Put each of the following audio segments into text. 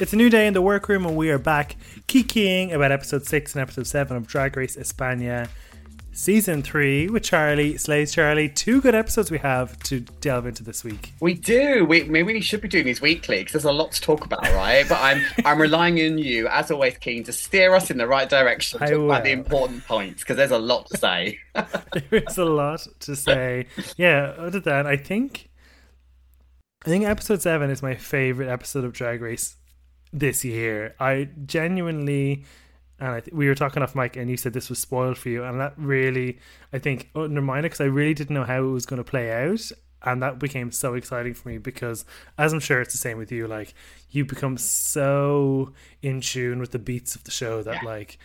It's a new day in the workroom, and we are back kikiing about episode 6 and episode 7 of Drag Race España season 3 with Charlie, Slays Charlie. Two good episodes we have to delve into this week. We do. We maybe we should be doing these weekly because there's a lot to talk about, right? but I'm I'm relying on you, as always, Cian, to steer us in the right direction I about the important points because there's a lot to say. there is a lot to say. Yeah, other than I think I think episode 7 is my favorite episode of Drag Race this year. I genuinely and I th- we were talking off mic and you said this was spoiled for you and that really I think oh, undermined it because I really didn't know how it was going to play out and that became so exciting for me because as I'm sure it's the same with you like you become so in tune with the beats of the show that Yeah. like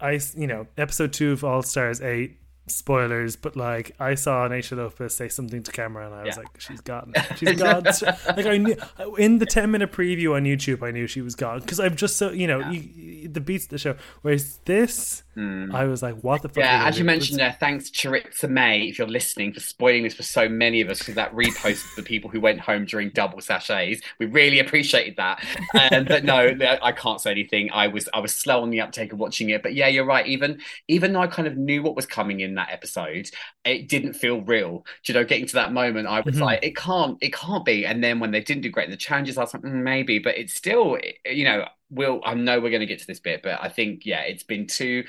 I, you know episode 2 of All Stars 8 spoilers but like I saw Naysha Lopez say something to camera and I was Yeah. like she's gone she's gone like I knew in the 10 minute preview on YouTube I knew she was gone because I'm just so you know Yeah. you- the beats of the show whereas this I was like what the fuck Yeah, as you mentioned there, thanks Charitza May, if you're listening, for spoiling this for so many of us because that repost of the people who went home during double sashays. We really appreciated that. Um, but no, I can't say anything. I was I was slow on the uptake of watching it. But yeah, you're right. Even even though I kind of knew what was coming in that episode, it didn't feel real. Do you know, getting to that moment, I was Mhm. like, it can't, it can't be. And then when they didn't do great in the challenges, I was like, mm, maybe, but it's still, you know, we'll I know we're going to get to this bit, but I think yeah, it's been two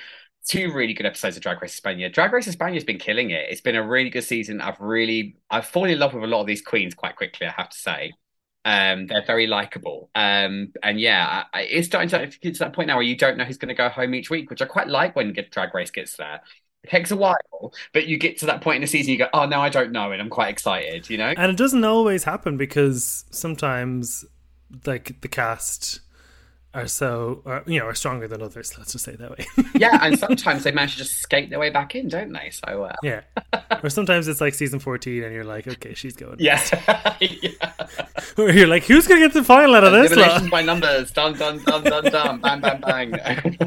two really good episodes of Drag Race España. Drag Race España has been killing it. It's been a really good season. I've really I've fallen in love with a lot of these queens quite quickly. I have to say. Um, they're very likable. Um, and yeah, I, I- it's starting to get to that point now where you don't know who's going to go home each week, which I quite like when Drag Race gets there. It takes a while, but you get to that point in the season, you go, "Oh, no, I don't know," and I'm quite excited. You know? and it doesn't always happen because sometimes like the cast are so are, you know are stronger than others let's just say that way yeah, and sometimes they manage to just skate their way back in, don't they? So uh, yeah or sometimes it's like season 14 and you're like okay she's going yeah, yeah. or you're like who's gonna get the final out of this lot? By numbers. Dun dun dun dun dun. Bang bang bang.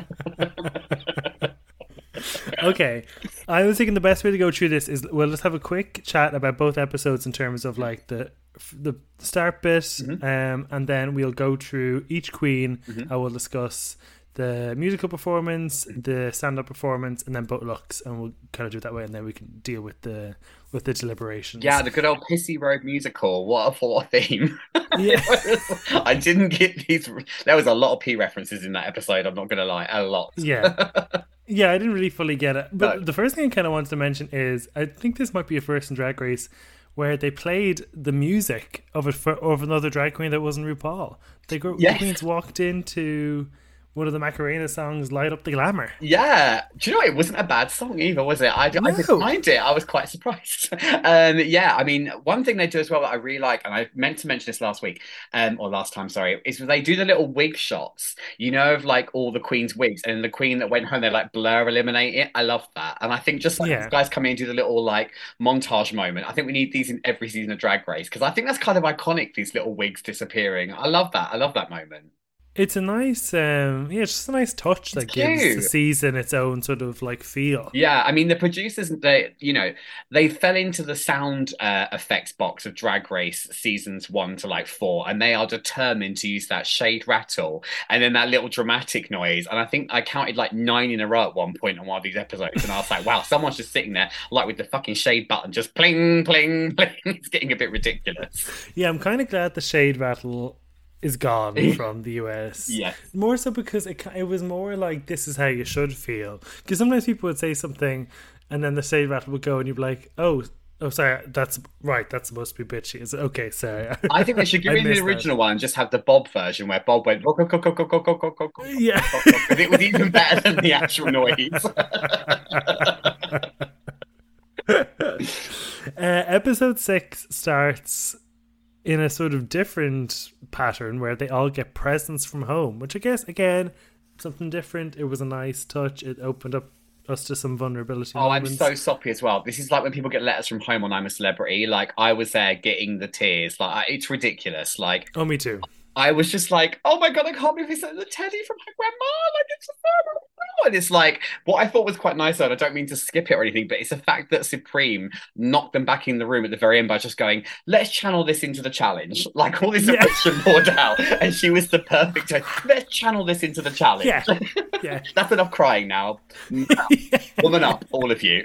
okay i was thinking the best way to go through this is well let's have a quick chat about both episodes in terms of like the the start bit Mm-hmm. um and then we'll go through each queen i will discuss the musical performance the stand-up performance and then both looks and we'll kind of do it that way and then we can deal with the with the deliberations yeah, the good old pissy road musical. What a for theme. yeah I didn't get these. There was a lot of P references in that episode. I'm not gonna lie, a lot. Yeah. Yeah, I didn't really fully get it. But No. the first thing I kind of wanted to mention is I think this might be a first in Drag Race where they played the music of a for, of another drag queen that wasn't RuPaul. They go, Yes. the queens walked into one of the Macarena songs, "Light Up the Glamour." Yeah, do you know it wasn't a bad song either, was it? I, I didn't mind it. I was quite surprised. um, yeah, I mean, one thing they do as well that I really like, and I meant to mention this last week, um, or last time, sorry, is they do the little wig shots. You know, of like all the queen's wigs, and the queen that went home, they like blur eliminate it. I love that, and I think just like Yeah. these guys come in and do the little like montage moment. I think we need these in every season of Drag Race because I think that's kind of iconic. These little wigs disappearing. I love that. I love that moment. It's a nice, um, yeah, it's just a nice touch that It's gives the season its own sort of like feel. Yeah, I mean the producers, they you know they fell into the sound uh, effects box of Drag Race seasons one to like four, and they are determined to use that shade rattle and then that little dramatic noise. And I think I counted like nine in a row at one point on one of these episodes, and I was like, wow, someone's just sitting there like with the fucking shade button, just pling, pling, pling. It's getting a bit ridiculous. Yeah, I'm kind of glad the shade rattle is gone from the US. Yes. More so because it it was more like this is how you should feel. Because sometimes people would say something, and then the same rattle would go, and you'd be like, oh. Oh, sorry. That's right. That's supposed to be bitchy. Is okay. Sorry. I think they should give me the original that. one. And just have the Bob version where Bob went. Yeah. It was even better than the actual noise. uh, episode six starts in a sort of different pattern where they all get presents from home, which I guess again something different. It was a nice touch. It opened up us to some vulnerability. Oh, I'm so soppy as well. This is like when people get letters from home on I'm a Celebrity. Like I was there getting the tears. Like it's ridiculous. Like Oh, me too. I was just like, oh my god, I can't believe it's the teddy from my grandma. Like it's a and it's like what I thought was quite nice. And I don't mean to skip it or anything, but it's the fact that Supremme knocked them back in the room at the very end by just going, let's channel this into the challenge. Like all this Yeah. emotion poured out, and she was the perfect. Let's channel this into the challenge. Yeah. Yeah. That's enough crying now. Woman up, all of you.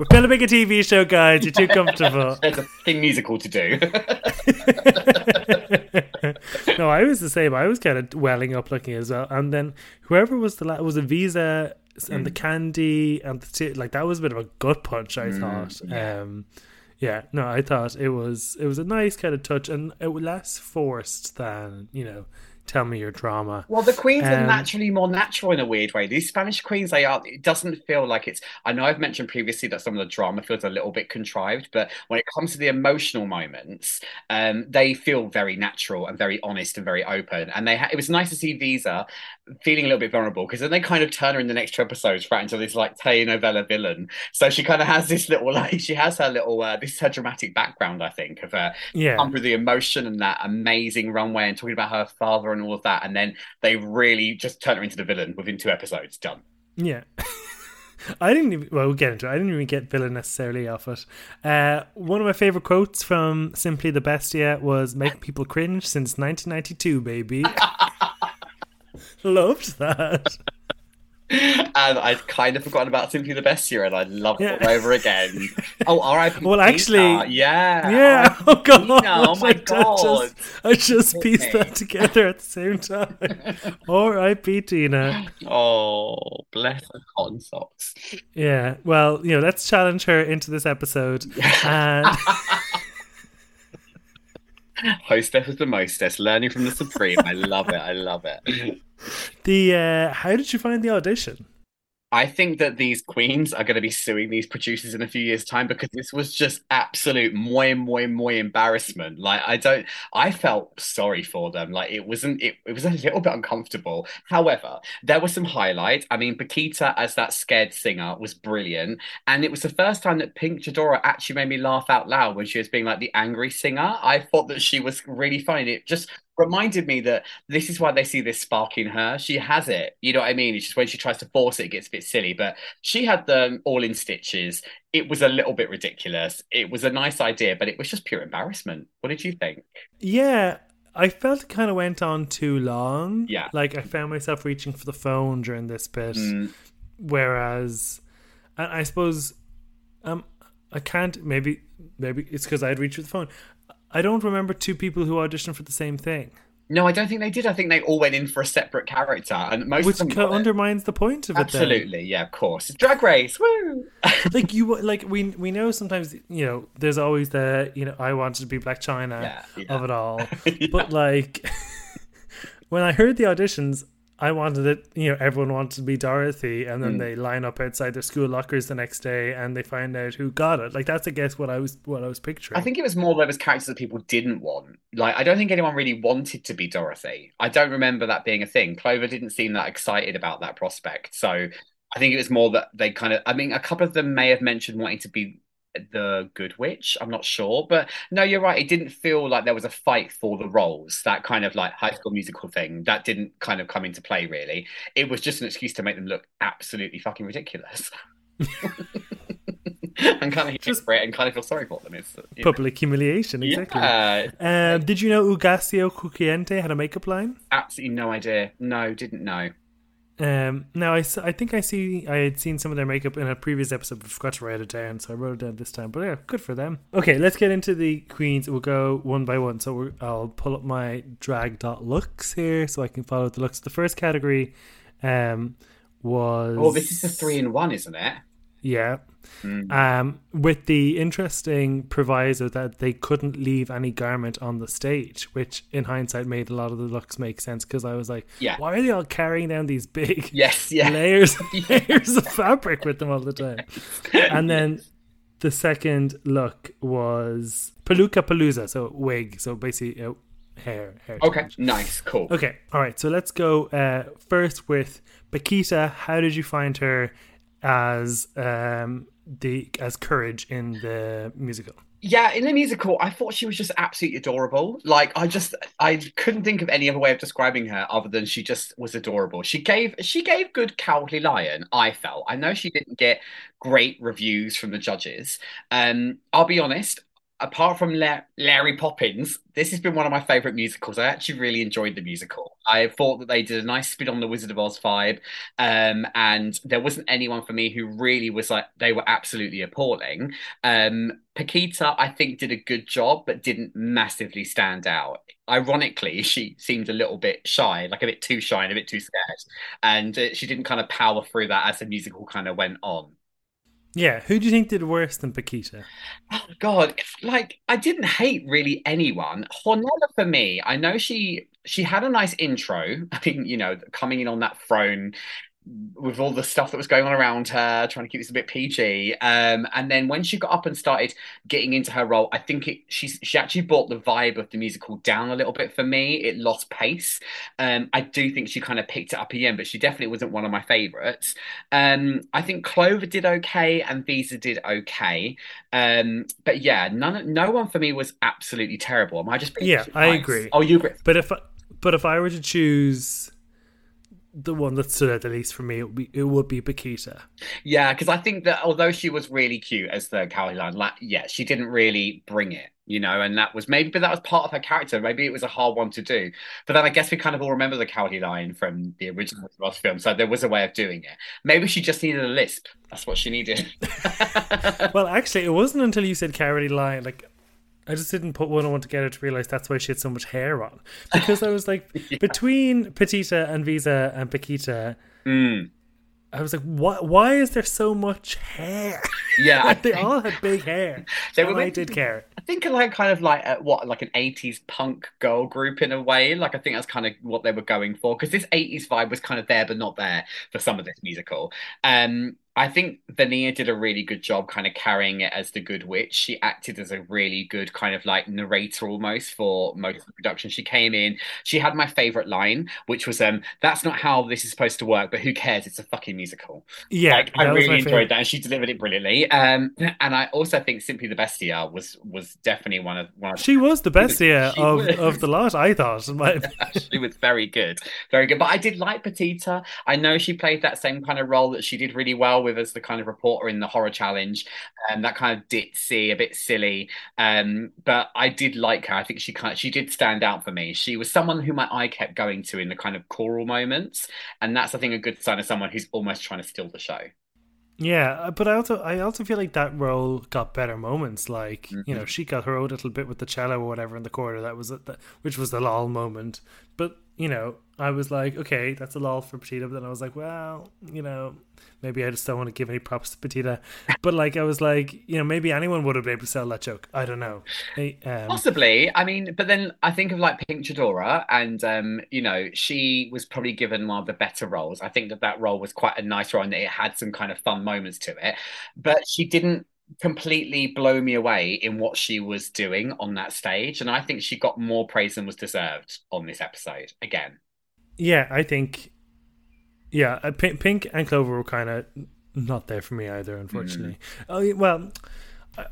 We're gonna make a TV show, guys. You're too comfortable. There's a thing musical to do. No, I was the same. I was kind of welling up looking as well. And then whoever was the la- was a Visa and Mm. the candy and the t- like that was a bit of a gut punch. I thought. Mm, yeah. Um, yeah, no, I thought it was it was a nice kind of touch and it was less forced than you know. Tell me your drama. Well, the queens are Um, naturally more natural in a weird way. These Spanish queens, they are. It doesn't feel like it's. I know I've mentioned previously that some of the drama feels a little bit contrived, but when it comes to the emotional moments, um, they feel very natural and very honest and very open. And they, ha- it was nice to see Visa feeling a little bit vulnerable because then they kind of turn her in the next two episodes right into this like telenovela villain. So she kind of has this little like she has her little. Uh, this is her dramatic background, I think, of her Yeah, come through the emotion and that amazing runway and talking about her father and all of that, and then they really just turn her into the villain within two episodes. Done. Yeah. I didn't even, well, we'll get into it. I didn't even get villain necessarily off it. Uh, one of my favorite quotes from Simply the Bestia was making people cringe since 1992, baby. Loved that. And I'd kind of forgotten about Simply the Best year, and I loved Yeah. it all over again. Oh, R.I.P. Well, actually- yeah, Yeah. Oh, God. Tina, oh my I god. just, I just pieced me. that together at the same time. R.I.P. Tina. Oh, bless her cotton socks. Yeah. Well, you know, let's challenge her into this episode. And Hostess is the mostess, learning from the supreme. I love it. I love it. the, uh, how did you find the audition? I think that these queens are going to be suing these producers in a few years' time because this was just absolute moi moi moi embarrassment. Like I don't, I felt sorry for them. Like it wasn't, it, it was a little bit uncomfortable. However, there were some highlights. I mean, Pakita as that scared singer was brilliant, and it was the first time that Pink Chadora actually made me laugh out loud when she was being like the angry singer. I thought that she was really funny. It just reminded me that this is why they see this spark in her. She has it. You know what I mean? It's just when she tries to force it, it gets a bit silly. But she had them all in stitches. It was a little bit ridiculous. It was a nice idea, but it was just pure embarrassment. What did you think? Yeah, I felt it kind of went on too long. Yeah. Like I found myself reaching for the phone during this bit, Mm, whereas, and I suppose, um, I can't. Maybe, maybe it's because I'd reach for the phone. I don't remember two people who auditioned for the same thing, no, I don't think they did. I think they all went in for a separate character, and most which of them kind it. undermines the point of it. Absolutely, yeah, of course. Drag Race, woo! like you like we we know sometimes you know there's always the you know I wanted to be Black China Yeah, yeah. of it all, Yeah. but like when I heard the auditions, I wanted it. You know, everyone wanted to be Dorothy, and then Mm. they line up outside their school lockers the next day, and they find out who got it. Like that's I guess what I was what I was picturing. I think it was more there was characters that people didn't want. Like I don't think anyone really wanted to be Dorothy. I don't remember that being a thing. Clover didn't seem that excited about that prospect. So I think it was more that they kind of I mean a couple of them may have mentioned wanting to be the good witch. I'm not sure. But no, you're right. It didn't feel like there was a fight for the roles. That kind of like high school musical thing. That didn't kind of come into play really. It was just an excuse to make them look absolutely fucking ridiculous. and kind of Just- for it and kind of feel sorry for them. It's you know. public humiliation. Exactly. Yeah, Um, did you know Ugasio Cuquiente had a makeup line? absolutely no idea. No, didn't know. Um, now I think I see I had seen some of their makeup in a previous episode, but forgot to write it down, so I wrote it down this time. But yeah, good for them. Okay, let's get into the queens. We'll go one by one. So we're, I'll pull up my drag dot looks here so I can follow the looks. The first category, um, was Oh, this is the three in one, isn't it? yeah. Mm. Um, with the interesting proviso that they couldn't leave any garment on the stage, which in hindsight made a lot of the looks make sense because I was like, Yeah. why are they all carrying down these big Yes, yeah. layers layers of fabric with them all the time. And then the second look was Peluca Palooza, so wig, so basically uh, hair. hair Okay, change. nice, cool. Okay, all right. So let's go uh, first with Pakita. How did you find her as um, the as Courage in the musical? Yeah, in the musical, I thought she was just absolutely adorable. Like I just I couldn't think of any other way of describing her other than she just was adorable. She gave she gave good Cowardly Lion, I felt. I know she didn't get great reviews from the judges. Um, I'll be honest, apart from La- Larry Poppins, this has been one of my favorite musicals. I actually really enjoyed the musical. I thought that they did a nice spin on the Wizard of Oz vibe, um, and there wasn't anyone for me who really was like they were absolutely appalling. Um, Pakita, I think, did a good job, but didn't massively stand out. Ironically, she seemed a little bit shy, like a bit too shy and a bit too scared, and uh, she didn't kind of power through that as the musical kind of went on. Yeah, who do you think did worse than Pakita? Oh God, like I didn't hate really anyone. Hornella for me, I know she she had a nice intro. I mean, you know, coming in on that throne with all the stuff that was going on around her, trying to keep this a bit PG. Um, and then when she got up and started getting into her role, I think it she she actually brought the vibe of the musical down a little bit for me. It lost pace. Um, I do think she kind of picked it up again, but she definitely wasn't one of my favorites. Um, I think Clover did okay and Visa did okay. Um, but yeah, none no one for me was absolutely terrible. Am I just yeah? I agree. Oh, you agree? But if but if I were to choose the one that stood out the least for me it would be, it would be Pakita. Yeah, because I think that although she was really cute as the Cowardly Lion, like yeah, she didn't really bring it, you know, and that was maybe, but that was part of her character. Maybe it was a hard one to do. But then I guess we kind of all remember the Cowardly Lion from the original Ross film, so there was a way of doing it. Maybe she just needed a lisp. That's what she needed. well, actually, it wasn't until you said Cowardly Lion, like I just didn't put one on one together to realize that's why she had so much hair on. Because I was like, yeah. between Petita and Visa and Pakita, mm. I was like, what? Why is there so much hair? Yeah, like they all had big hair. They were. I did care. I think like kind of like a, what like an '80s punk girl group in a way. Like I think that's kind of what they were going for because this '80s vibe was kind of there but not there for some of this musical. Um, I think Vania did a really good job kind of carrying it as the good witch. She acted as a really good kind of like narrator almost for most of the production. She came in, she had my favorite line, which was um that's not how this is supposed to work, but who cares? It's a fucking musical. Yeah. Like, I really enjoyed favorite. that and she delivered it brilliantly. Um and I also think Simply the Bestia was was definitely one of one of She was the bestia of, was. of the lot, I thought. she was very good. Very good. But I did like Petita. I know she played that same kind of role that she did really well with as the kind of reporter in the horror challenge, and um, that kind of ditzy, a bit silly. Um, but I did like her. I think she kind of, she did stand out for me. She was someone who my eye kept going to in the kind of choral moments, and that's I think a good sign of someone who's almost trying to steal the show. Yeah, uh, but I also I also feel like that role got better moments. Like mm-hmm. you know, she got her own little bit with the cello or whatever in the corner. That was the, which was the lol moment. But you know, I was like, okay, that's a lol for Petita. But then I was like, well, you know, maybe I just don't want to give any props to Petita. But like, I was like, you know, maybe anyone would have been able to sell that joke. I don't know. Um, Possibly. I mean, but then I think of like Pink Chadora, and um, you know, she was probably given one of the better roles. I think that that role was quite a nice role, and it had some kind of fun moments to it. But she didn't completely blow me away in what she was doing on that stage, and I think she got more praise than was deserved on this episode. Again. Yeah, I think yeah, uh, Pink and Clover were kind of not there for me either, unfortunately. Mm. Oh, well,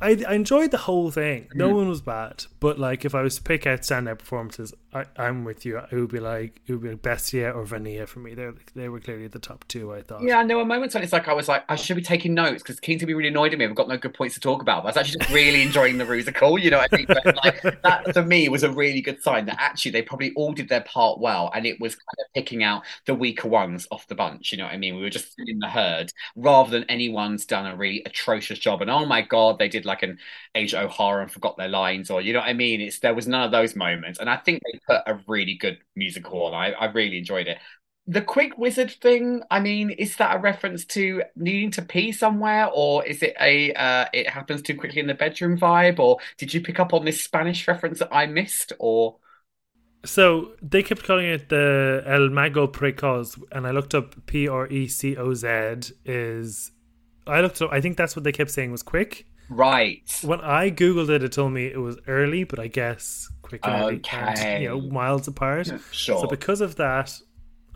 I, I enjoyed the whole thing. No mm. one was bad, but like if I was to pick out standout performances, I, I'm with you. It would be like it would be like Bestia or Vania for me. They they were clearly the top two. I thought. Yeah, and there were moments when it's like I was like I should be taking notes because Cian to be really annoyed at me. I've got no good points to talk about. But I was actually just really enjoying the musical. You know, I but, like that for me was a really good sign that actually they probably all did their part well, and it was kind of picking out the weaker ones off the bunch. You know what I mean? We were just in the herd rather than anyone's done a really atrocious job. And oh my god, they did like an Age O'Hara and forgot their lines, or you know what I mean? It's there was none of those moments, and I think they put a really good musical on. I, I really enjoyed it. The quick wizard thing, I mean, is that a reference to needing to pee somewhere, or is it a uh, it happens too quickly in the bedroom vibe, or did you pick up on this Spanish reference that I missed, or? So they kept calling it the El Mago Precoz, and I looked up P R E C O Z is. I looked up. I think that's what they kept saying was quick. Right. When I googled it, it told me it was early, but I guess quick and early, okay. you know, miles apart. Sure. So because of that,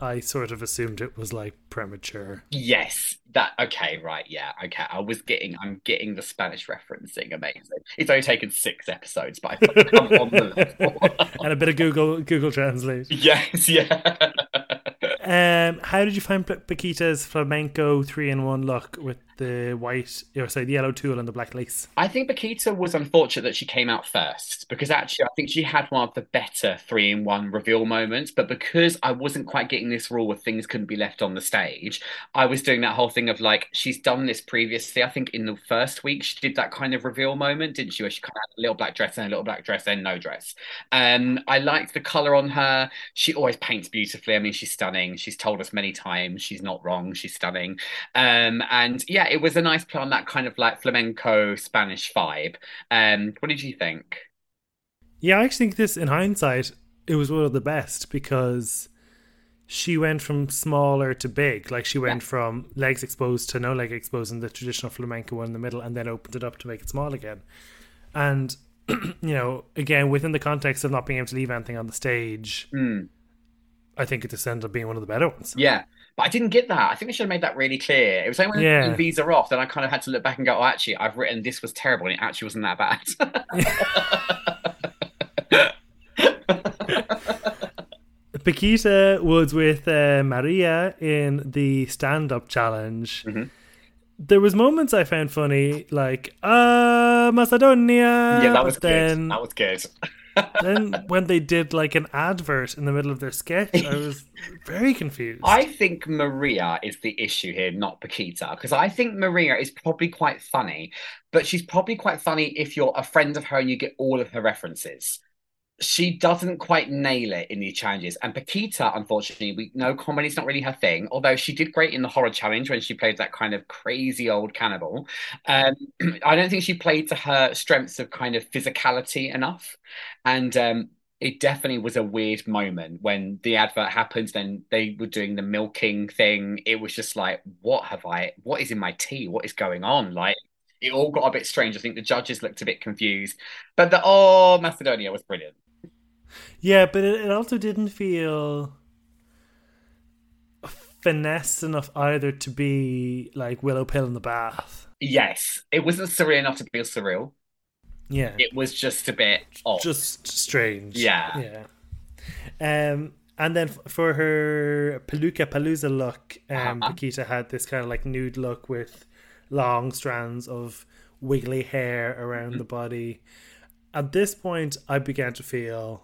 I sort of assumed it was like premature. Yes, that okay, right? Yeah, okay. I was getting, I'm getting the Spanish referencing. Amazing. It's only taken six episodes, but I come on the level. and a bit of Google Google Translate. yes, yeah. Um, how did you find Pakita's flamenco three in one look with the white, or sorry, the yellow tulle and the black lace? I think Pakita was unfortunate that she came out first because actually I think she had one of the better three in one reveal moments. But because I wasn't quite getting this rule where things couldn't be left on the stage, I was doing that whole thing of like she's done this previously. I think in the first week she did that kind of reveal moment, didn't she? Where she kind of had a little black dress and a little black dress and no dress. Um, I liked the color on her. She always paints beautifully. I mean, she's stunning. She's told us many times she's not wrong. She's stunning. Um, and yeah, it was a nice play on that kind of like flamenco Spanish vibe. Um, what did you think? Yeah, I actually think this, in hindsight, it was one of the best because she went from smaller to big. Like she went Yeah. from legs exposed to no leg exposed in the traditional flamenco one in the middle, and then opened it up to make it small again. And you know, again, within the context of not being able to leave anything on the stage, Mm, I think it just ended up being one of the better ones. yeah. But I didn't get that. I think they should have made that really clear. It was only when Yeah. the visa off that I kind of had to look back and go, oh, actually, I've written this was terrible and it actually wasn't that bad. Pakita was with uh, Maria in the stand-up challenge. Mhm. There was moments I found funny, like "Ah, Macedonia." yeah, that was then, good. That was good. Then when they did like an advert in the middle of their sketch, I was very confused. I think Maria is the issue here, not Pakita, because I think Maria is probably quite funny, but she's probably quite funny if you're a friend of her and you get all of her references. She doesn't quite nail it in these challenges. And Pakita, unfortunately, we know comedy's not really her thing, although she did great in the horror challenge when she played that kind of crazy old cannibal. Um, I don't think she played to her strengths of kind of physicality enough. And um, it definitely was a weird moment when the advert happened. Then they were doing the milking thing. It was just like, what have I? What is in my tea? What is going on? Like, it all got a bit strange. I think the judges looked a bit confused, but the oh Macedonia was brilliant. Yeah, but it, it also didn't feel finesse enough either to be like Willow Pill in the bath. Yes, it wasn't surreal enough to feel surreal. Yeah, It was just a bit odd. just strange. Yeah. yeah. Um, and then f- for her Peluca Palooza look, um, Uh-huh. Pakita had this kind of like nude look with long strands of wiggly hair around Mm-hmm. the body. At this point, I began to feel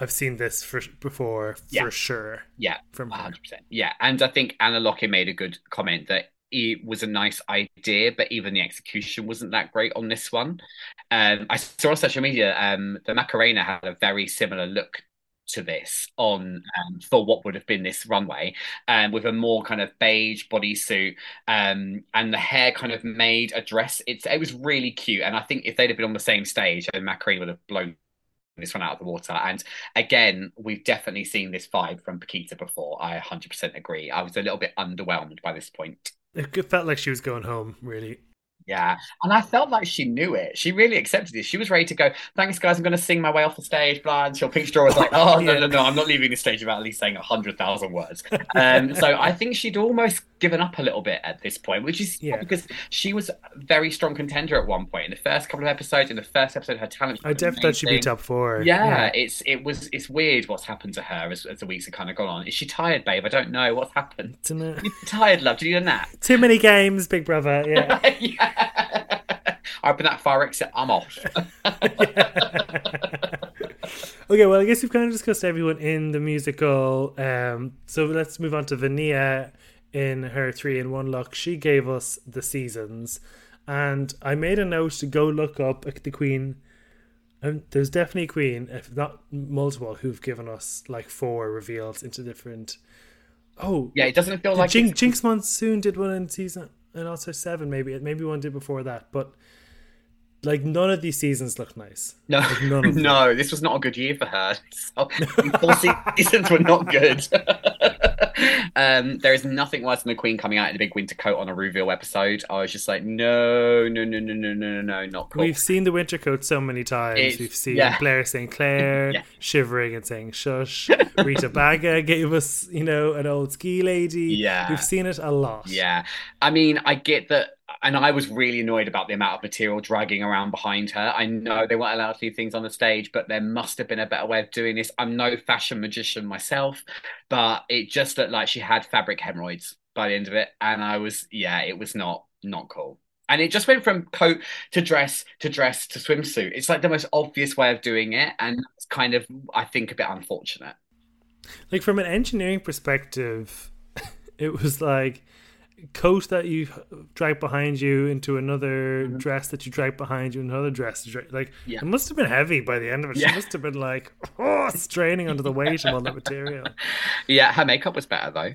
I've seen this for before Yeah. for sure. yeah, From 100%. Yeah, and I think Ana Locking made a good comment that it was a nice idea, but even the execution wasn't that great on this one. Um, I saw on social media um, the Macarena had a very similar look to this on um, for what would have been this runway, um, with a more kind of beige bodysuit, um, and the hair kind of made a dress. It's it was really cute, and I think if they'd have been on the same stage, then Macarena would have blown this one out of the water. And again, we've definitely seen this vibe from Pakita before. I 100% agree. I was a little bit underwhelmed by this point. It felt like she was going home, really. Yeah. And I felt like she knew it. She really accepted it. She was ready to go, thanks, guys. I'm going to sing my way off the stage. Blah. Until Pink Straw was like, oh, no, Yeah. no, no. I'm not leaving the stage without at least saying 100,000 words. Um, so I think she'd almost given up a little bit at this point, which is Yeah. because she was a very strong contender at one point. In the first couple of episodes, in the first episode, her talent. I definitely thought she'd be top four. Yeah, it's it was it's weird what's happened to her as, as the weeks have kind of gone on. Is she tired, babe? I don't know what's happened. Dunno. Tired, love? Did you do a nap? Too many games, Big Brother. Yeah. yeah. I open that fire exit. I'm off. okay, well, I guess we've kind of discussed everyone in the musical. Um, so let's move on to Vania in her three in one look. She gave us the seasons, and I made a note to go look up the Queen. And there's definitely a Queen, if not multiple, who've given us like four reveals into different. Oh, yeah, it doesn't feel like Jinkx, Jinkx Monsoon did one in season, and also seven maybe. Maybe one did before that, but like none of these seasons look nice. no, Like, none of them. no. This was not a good year for her. So, four seasons were not good. Um, there is nothing worse than the Queen coming out in a big winter coat on a reveal episode. I was just like, no, no, no, no, no, no, no, no, not cool. We've seen the winter coat so many times. It's- We've seen yeah. Blair St. Clair Yeah. shivering and saying shush. Rita Baga gave us, you know, an old ski lady. Yeah. We've seen it a lot. Yeah. I mean, I get that. And I was really annoyed about the amount of material dragging around behind her. I know they weren't allowed to leave things on the stage, but there must have been a better way of doing this. I'm no fashion magician myself, but it just looked like she had fabric hemorrhoids by the end of it. And I was, yeah, it was not not cool. And it just went from coat to dress to dress to swimsuit. It's like the most obvious way of doing it. And it's kind of, I think, a bit unfortunate. Like from an engineering perspective, it was like coat that you drag behind you into another Mhm. dress that you drag behind you, another dress. drag- Like Yeah. it must have been heavy by the end of it. Yeah. She must have been like oh, straining under the weight of all that material. Yeah, her makeup was better though.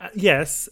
Uh, yes.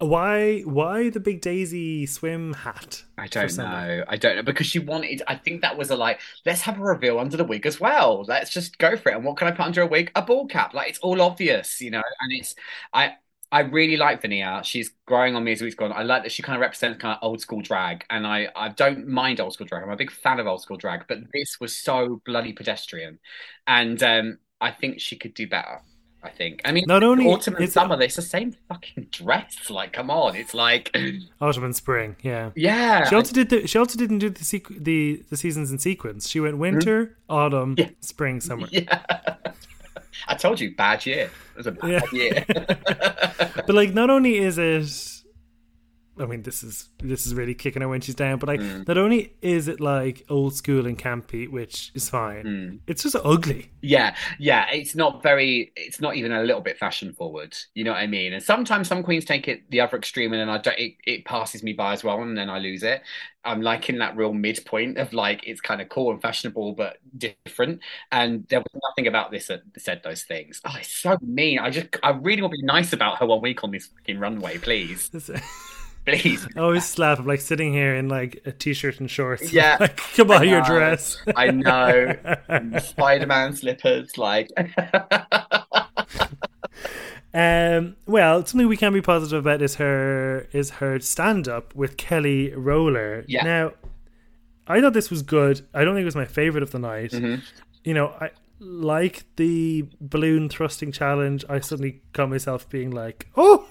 Why? Why the big Daisy swim hat? I don't know. I don't know because she wanted. I think that was a like. Let's have a reveal under the wig as well. Let's just go for it. And what can I put under a wig? A ball cap. Like it's all obvious, you know. And it's I. I really like Vania. She's growing on me as weeks gone. I like that she kind of represents kind of old school drag, and I I don't mind old school drag. I'm a big fan of old school drag, but this was so bloody pedestrian, and um, I think she could do better. I think. I mean, Not only autumn and is it- summer, it's the same fucking dress. Like, come on, it's like, Autumn and spring. Yeah. yeah. She also did the. She also didn't do the sequ- the the seasons in sequence. She went winter, autumn, Yeah. spring, summer. Yeah. I told you, bad year. It was a bad year. But like, not only is it, I mean, this is this is really kicking her when she's down. But like, Mm. not only is it like old school and campy, which is fine. Mm. It's just ugly. Yeah, yeah. It's not very. It's not even a little bit fashion forward. You know what I mean? And sometimes some queens take it the other extreme, and then I don't. It, it passes me by as well, and then I lose it. I'm liking that real midpoint of like it's kind of cool and fashionable, but different. And there was nothing about this that said those things. Oh, it's so mean. I just, I really want to be nice about her one week on this fucking runway, please, please. I always slap. I'm like sitting here in like a t-shirt and shorts. Yeah. like, come on, your dress. I know. Spider-Man slippers, like. Um, well, something we can be positive about is her is her stand up with Kelly Roller. Yeah. Now, I thought this was good. I don't think it was my favorite of the night. Mhm. You know, I like the balloon thrusting challenge. I suddenly got myself being like, "Oh!"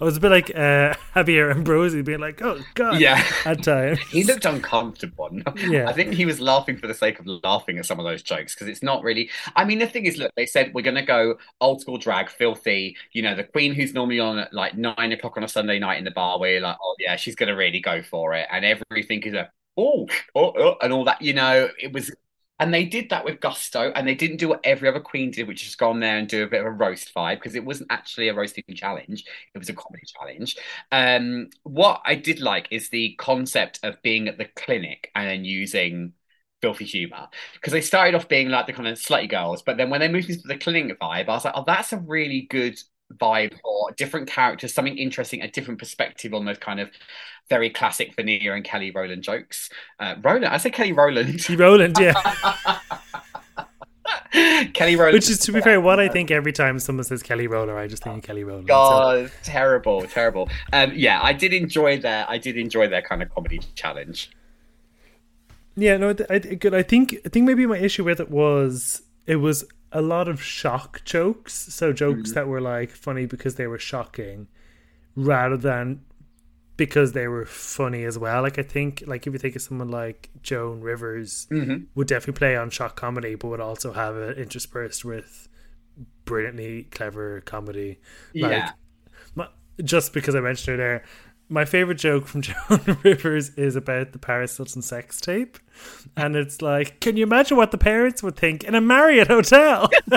I was a bit like uh, Javier Ambrossi being like, "Oh God!" Yeah. at times. He looked uncomfortable. Yeah. I think he was laughing for the sake of laughing at some of those jokes because it's not really. I mean, the thing is, look, they said we're going to go old school drag, filthy. You know, the queen who's normally on at like nine o'clock on a Sunday night in the bar, where you're like, oh yeah, she's going to really go for it, and everything is a oh, oh, oh, and all that. You know, it was. And they did that with gusto, and they didn't do what every other queen did, which is go on there and do a bit of a roast vibe because it wasn't actually a roasting challenge; it was a comedy challenge. Um, what I did like is the concept of being at the clinic and then using filthy humor because they started off being like the kind of slutty girls, but then when they moved into the clinic vibe, I was like, oh, that's a really good vibe or different characters, something interesting, a different perspective on those kind of very classic Veneer and Kelly Rowland jokes. Uh, Rowland, I say Kelly Rowland. Roland, yeah. Kelly Rowland. Which is, to be fair, what I think every time someone says Kelly Roller, I just think of Kelly Roller. So- God, terrible, terrible. Um, yeah, I did enjoy their, I did enjoy their kind of comedy challenge. Yeah, no, I, I, good. I think I think maybe my issue with it was it was a lot of shock jokes. So jokes that were like funny because they were shocking, rather than because they were funny as well. Like I think, like if you think of someone like Joan Rivers, Mhm. would definitely play on shock comedy, but would also have it interspersed with brilliantly clever comedy. Like, Yeah. my, just because I mentioned her there, my favorite joke from Joan Rivers is about the Paris Hilton sex tape, and it's like, can you imagine what the parents would think in a Marriott hotel?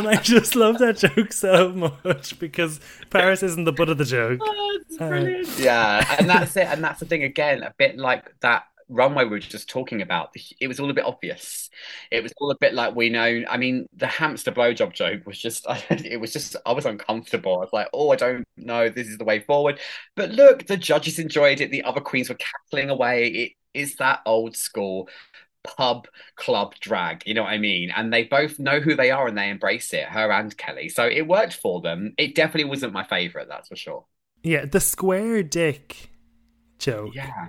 and I just love that joke so much because Paris isn't the butt of the joke. Oh, it's Uh, yeah, and that's it. And that's the thing again, a bit like that runway we were just talking about. It was all a bit obvious. It was all a bit like we know. I mean, the hamster blowjob joke was just. It was just. I was uncomfortable. I was like, oh, I don't know. This is the way forward. But look, the judges enjoyed it. The other queens were cackling away. It is that old school pub club drag. You know what I mean? And they both know who they are and they embrace it, her and Kelly. So it worked for them. It definitely wasn't my favorite, that's for sure. Yeah, the square dick joke. Yeah.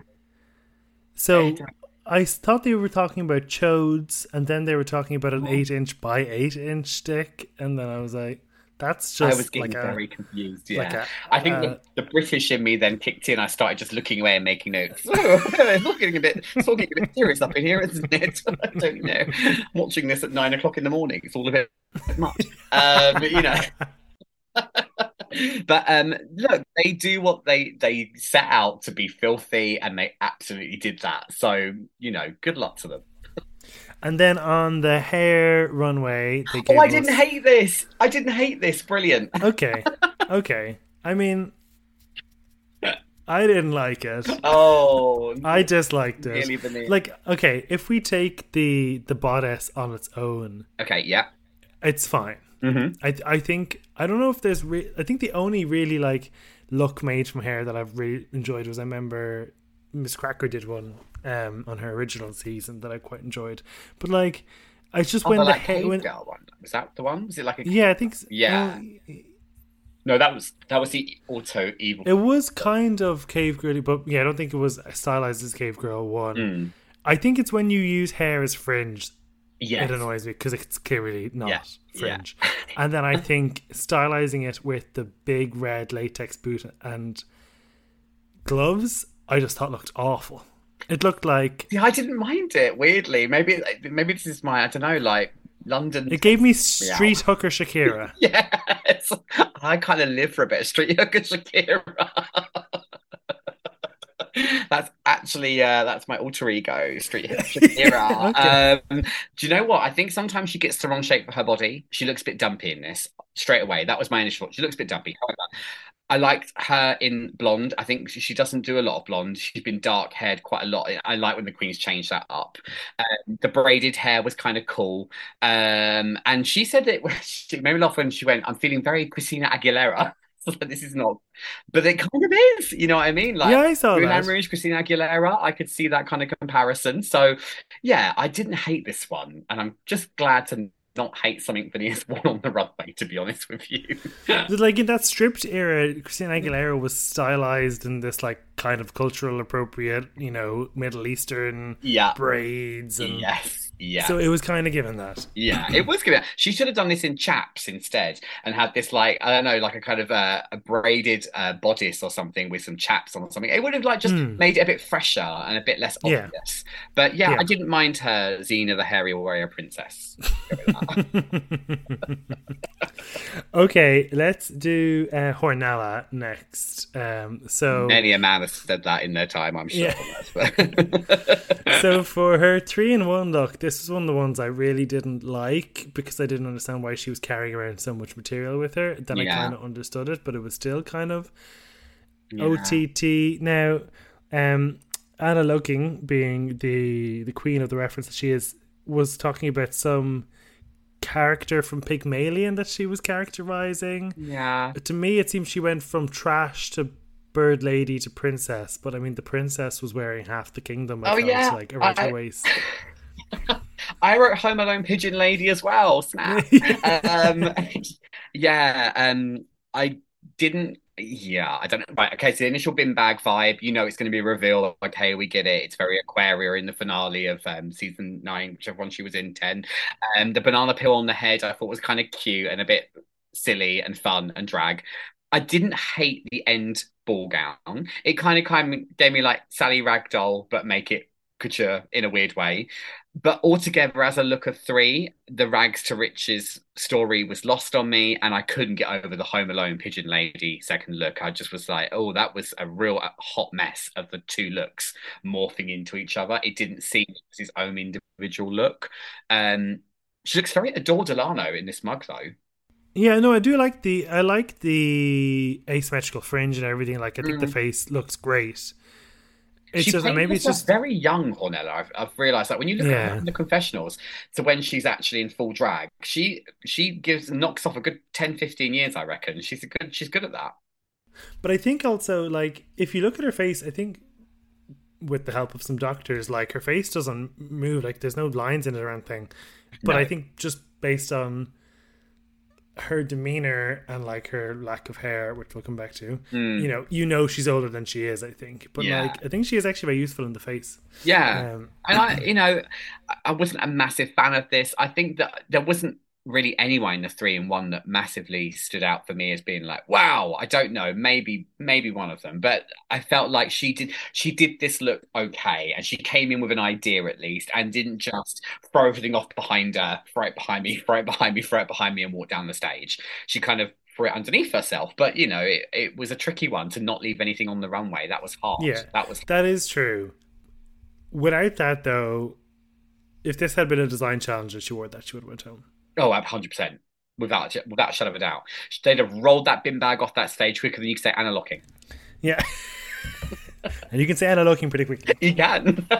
So I thought they were talking about chodes, and then they were talking about an eight inch by eight inch stick, and then I was like, "That's just I was getting like a very confused. Yeah. like a I think uh, the, the British in me then kicked in. I started just looking away and making notes. Oh, it's all getting a bit, it's all getting a bit serious up in here, isn't it? I don't know. Watching this at nine o'clock in the morning, it's all a bit much. Um, you know. But um, look, they do what they they set out to be filthy, and they absolutely did that. So you know, good luck to them. And then on the hair runway, they Oh, I didn't hate this. I didn't hate this. Brilliant. Okay, okay. I mean, I didn't like it. Oh, I disliked it. Like, okay, if we take the the bodice on its own, okay, yeah. it's fine. Mm-hmm. I I think I don't know if there's re- I think the only really like look made from hair that I've really enjoyed was I remember Miz Cracker did one um on her original season that I quite enjoyed. But like I just Oh, when the, the like, hair when girl one. Was that the one? Was it like a? yeah I think Yeah. uh, No, that was that was the auto evil. it was kind of cave girly, but yeah I don't think it was stylized as cave girl one. Mm. I think it's when you use hair as fringe Yes. it annoys me because it's clearly not Yeah, fringe. and then I think stylizing it with the big red latex boot and gloves, I just thought looked awful. It looked like See, I didn't mind it. Weirdly, maybe maybe this is my I don't know, like London. it gave me street hooker Shakira. Yes, I kind of live for a bit of street hooker Shakira. that's actually uh, that's my alter ego, street Shakira. Okay. um, do you know what? I think sometimes she gets the wrong shape for her body. She looks a bit dumpy in this straight away. That was my initial thought. She looks a bit dumpy. However, I liked her in blonde. I think she- she doesn't do a lot of blonde. She's been dark haired quite a lot. I like when the queens change that up. Um, the braided hair was kind of cool. Um, and she said that she made me laugh when she went, I'm feeling very Christina Aguilera. Like, this is not, but it kind of is. You know what I mean? Like, yeah, I saw Moulin. Rouge, Christina Aguilera, I could see that kind of comparison. So, yeah, I didn't hate this one, and I'm just glad to not hate something Vanessa's worn on the runway. To be honest with you, Like in that stripped era, Christina Aguilera was stylized in this like kind of cultural appropriate, you know, Middle Eastern yeah, braids and yes, yeah. so it was kind of given that. Yeah, it was good. She should have done this in chaps instead and had this like I don't know, like a kind of uh, a braided uh, bodice or something with some chaps on or something. It would have like just Hmm. made it a bit fresher and a bit less Yeah. obvious. But yeah, Yeah. I didn't mind her Xena the hairy warrior princess. okay, let's do uh, Hornella next. Um, so, Many a man has said that in their time, I'm sure. Yeah. so for her three in one look, this is one of the ones I really didn't like because I didn't understand why she was carrying around so much material with her. Then I kind of understood it, but it was still kind of Yeah. OTT. Now, um, Ana Locking, being the the queen of the reference that she is, was talking about some character from Pygmalion that she was characterizing. Yeah. To me, it seems she went from trash to bird lady to princess, but I mean, the princess was wearing half the kingdom. I Oh, felt, yeah. like around I- her waist. I wrote Home Alone Pigeon Lady as well. Snap. um, yeah, um, I didn't. Yeah, I don't know. Right, okay, so the initial bin bag vibe, you know, it's going to be a reveal. Okay, we get it. It's very Aquaria in the finale of um, season nine, whichever one she was in, 10. Um, the banana peel on the head, I thought was kind of cute and a bit silly and fun and drag. I didn't hate the end ball gown. It kind of kind of gave me like Sally Ragdoll, but make it couture in a weird way. But altogether, as a look of three, the rags to riches story was lost on me, and I couldn't get over the Home Alone Pigeon Lady second look. I just was like, oh, that was a real uh, hot mess of the two looks morphing into each other. It didn't seem it was his own individual look. Um, she looks very Adore Delano in this mug, though. Yeah, no, I do like the I like the asymmetrical fringe and everything. Like, I think the Mm. face looks great. It's she just played maybe it's just very young, Hornella. I've, I've realised that when you look at Yeah. her in the confessionals to when she's actually in full drag, she she gives knocks off a good 10, 15 years, I reckon. She's a good she's good at that. But I think also like if you look at her face, I think with the help of some doctors. Like her face doesn't move, like there's no lines in it or anything. But No. I think just based on her demeanor and like her lack of hair, which we'll come back to, you know, you know she's older than she is. I think, but. Yeah. like I think she is actually very useful in the face. Yeah. Um, And I, you know, I wasn't a massive fan of this. I think that there wasn't really anyone in the three in one that massively stood out for me as being like, wow, I don't know, maybe, maybe one of them. But I felt like she did, she did this look okay, and she came in with an idea at least, and didn't just throw everything off behind her, throw it behind me, throw it behind me, throw it behind me, and walk down the stage. She kind of threw it underneath herself. But you know, it, it was a tricky one to not leave anything on the runway. That was hard. Yeah. That was That is true. Without that, though, if this had been a design challenge and she wore that, she would have went home. Oh, hundred percent, without without a shadow of a doubt. They'd have rolled that bin bag off that stage quicker than you could say Ana Locking. Yeah. and you can say Ana Locking pretty quickly. You can.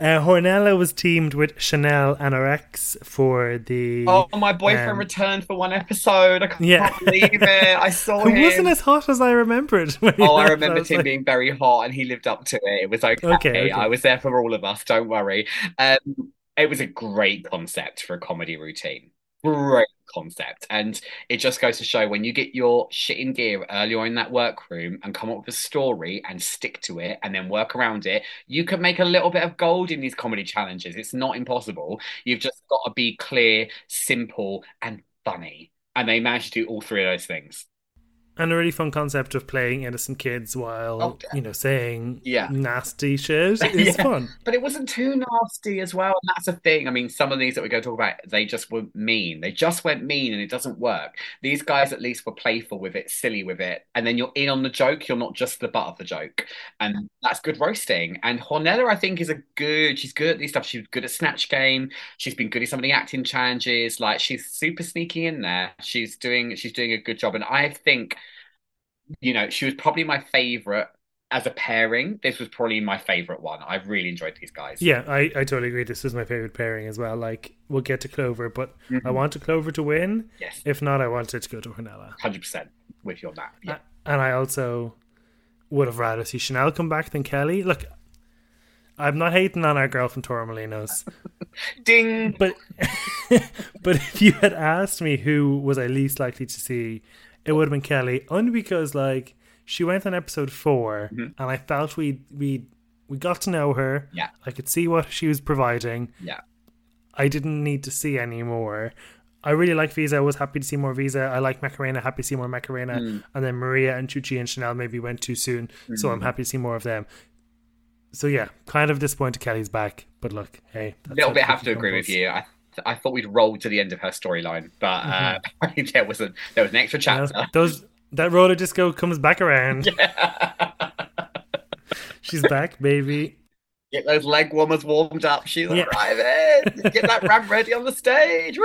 Uh, Hornella was teamed with Chanel Anorex for the. oh, my boyfriend Um, returned for one episode. I can't Yeah. believe it. I saw It wasn't as hot as I remembered. Oh, I left. remember him like- being very hot, and he lived up to it. It was okay. Okay, okay. I was there for all of us. Don't worry. Um, it was a great concept for a comedy routine. Great concept, and it just goes to show when you get your shit in gear earlier in that workroom and come up with a story and stick to it, and then work around it, you can make a little bit of gold in these comedy challenges. It's not impossible. You've just got to be clear, simple, and funny. And they managed to do all three of those things. And a really fun concept of playing innocent kids while Oh, you know saying Yeah. nasty shit is Yeah. fun. But it wasn't too nasty as well. And that's a thing. I mean, some of these that we're going to talk about, they just were mean. They just went mean and it doesn't work. These guys at least were playful with it, silly with it. And then you're in on the joke. You're not just the butt of the joke. And that's good roasting. And Hornella, I think, is a good, she's good at these stuff. She's good at Snatch Game. She's been good at some of the acting challenges. Like she's super sneaky in there. She's doing, she's doing a good job. And I think, you know, she was probably my favorite as a pairing. This was probably my favorite one. I really enjoyed these guys. Yeah, I, I totally agree. This is my favorite pairing as well. Like we'll get to Clover, but I Mhm. want Clover to win. Yes, If not, I want it to go to Hornella. hundred percent with your map. Yeah, And I also would have rather see Chanel come back than Kelly. Look, I'm not hating on our girl from Torremolinos, ding. but but if you had asked me who was I least likely to see, it would have been Kelly. Only because like she went on episode 4 Mhm. and I felt we we we got to know her. Yeah. I could see what she was providing. Yeah. I didn't need to see any more. I really like Visa. I was happy to see more Visa. I like Macarena. Happy to see more Macarena. Mm. And then Maria and Chuchi and Chanel maybe went too soon. So I'm Mhm. happy to see more of them. So yeah, kind of disappointed Kelly's back. But look, hey, A little bit have to agree with you. I I thought we'd rolled to the end of her storyline, but uh, there was a there was an extra chapter. those that roller disco comes back around. Yeah. She's back, baby. Get those leg warmers warmed up. She's Yeah. arriving. Get that ramp ready on the stage. Woo!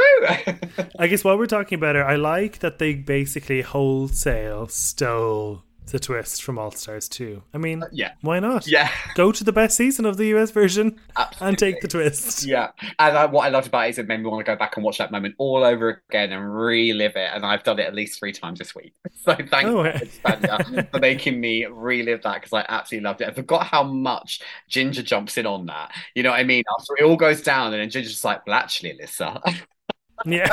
I guess while we're talking about her, I like that they basically wholesale stole the twist from All Stars 2. I mean, uh, yeah, why not? yeah, Go to the best season of the US version absolutely. and take the twist. Yeah, and I, what I loved about it is it made me want to go back and watch that moment all over again and relive it. And I've done it at least three times this week. So thank Oh, you. For making me relive that because I absolutely loved it. I forgot how much Ginger jumps in on that. You know what I mean? After it all goes down, and then Ginger's just like, "Well, actually, Alyssa." Yeah.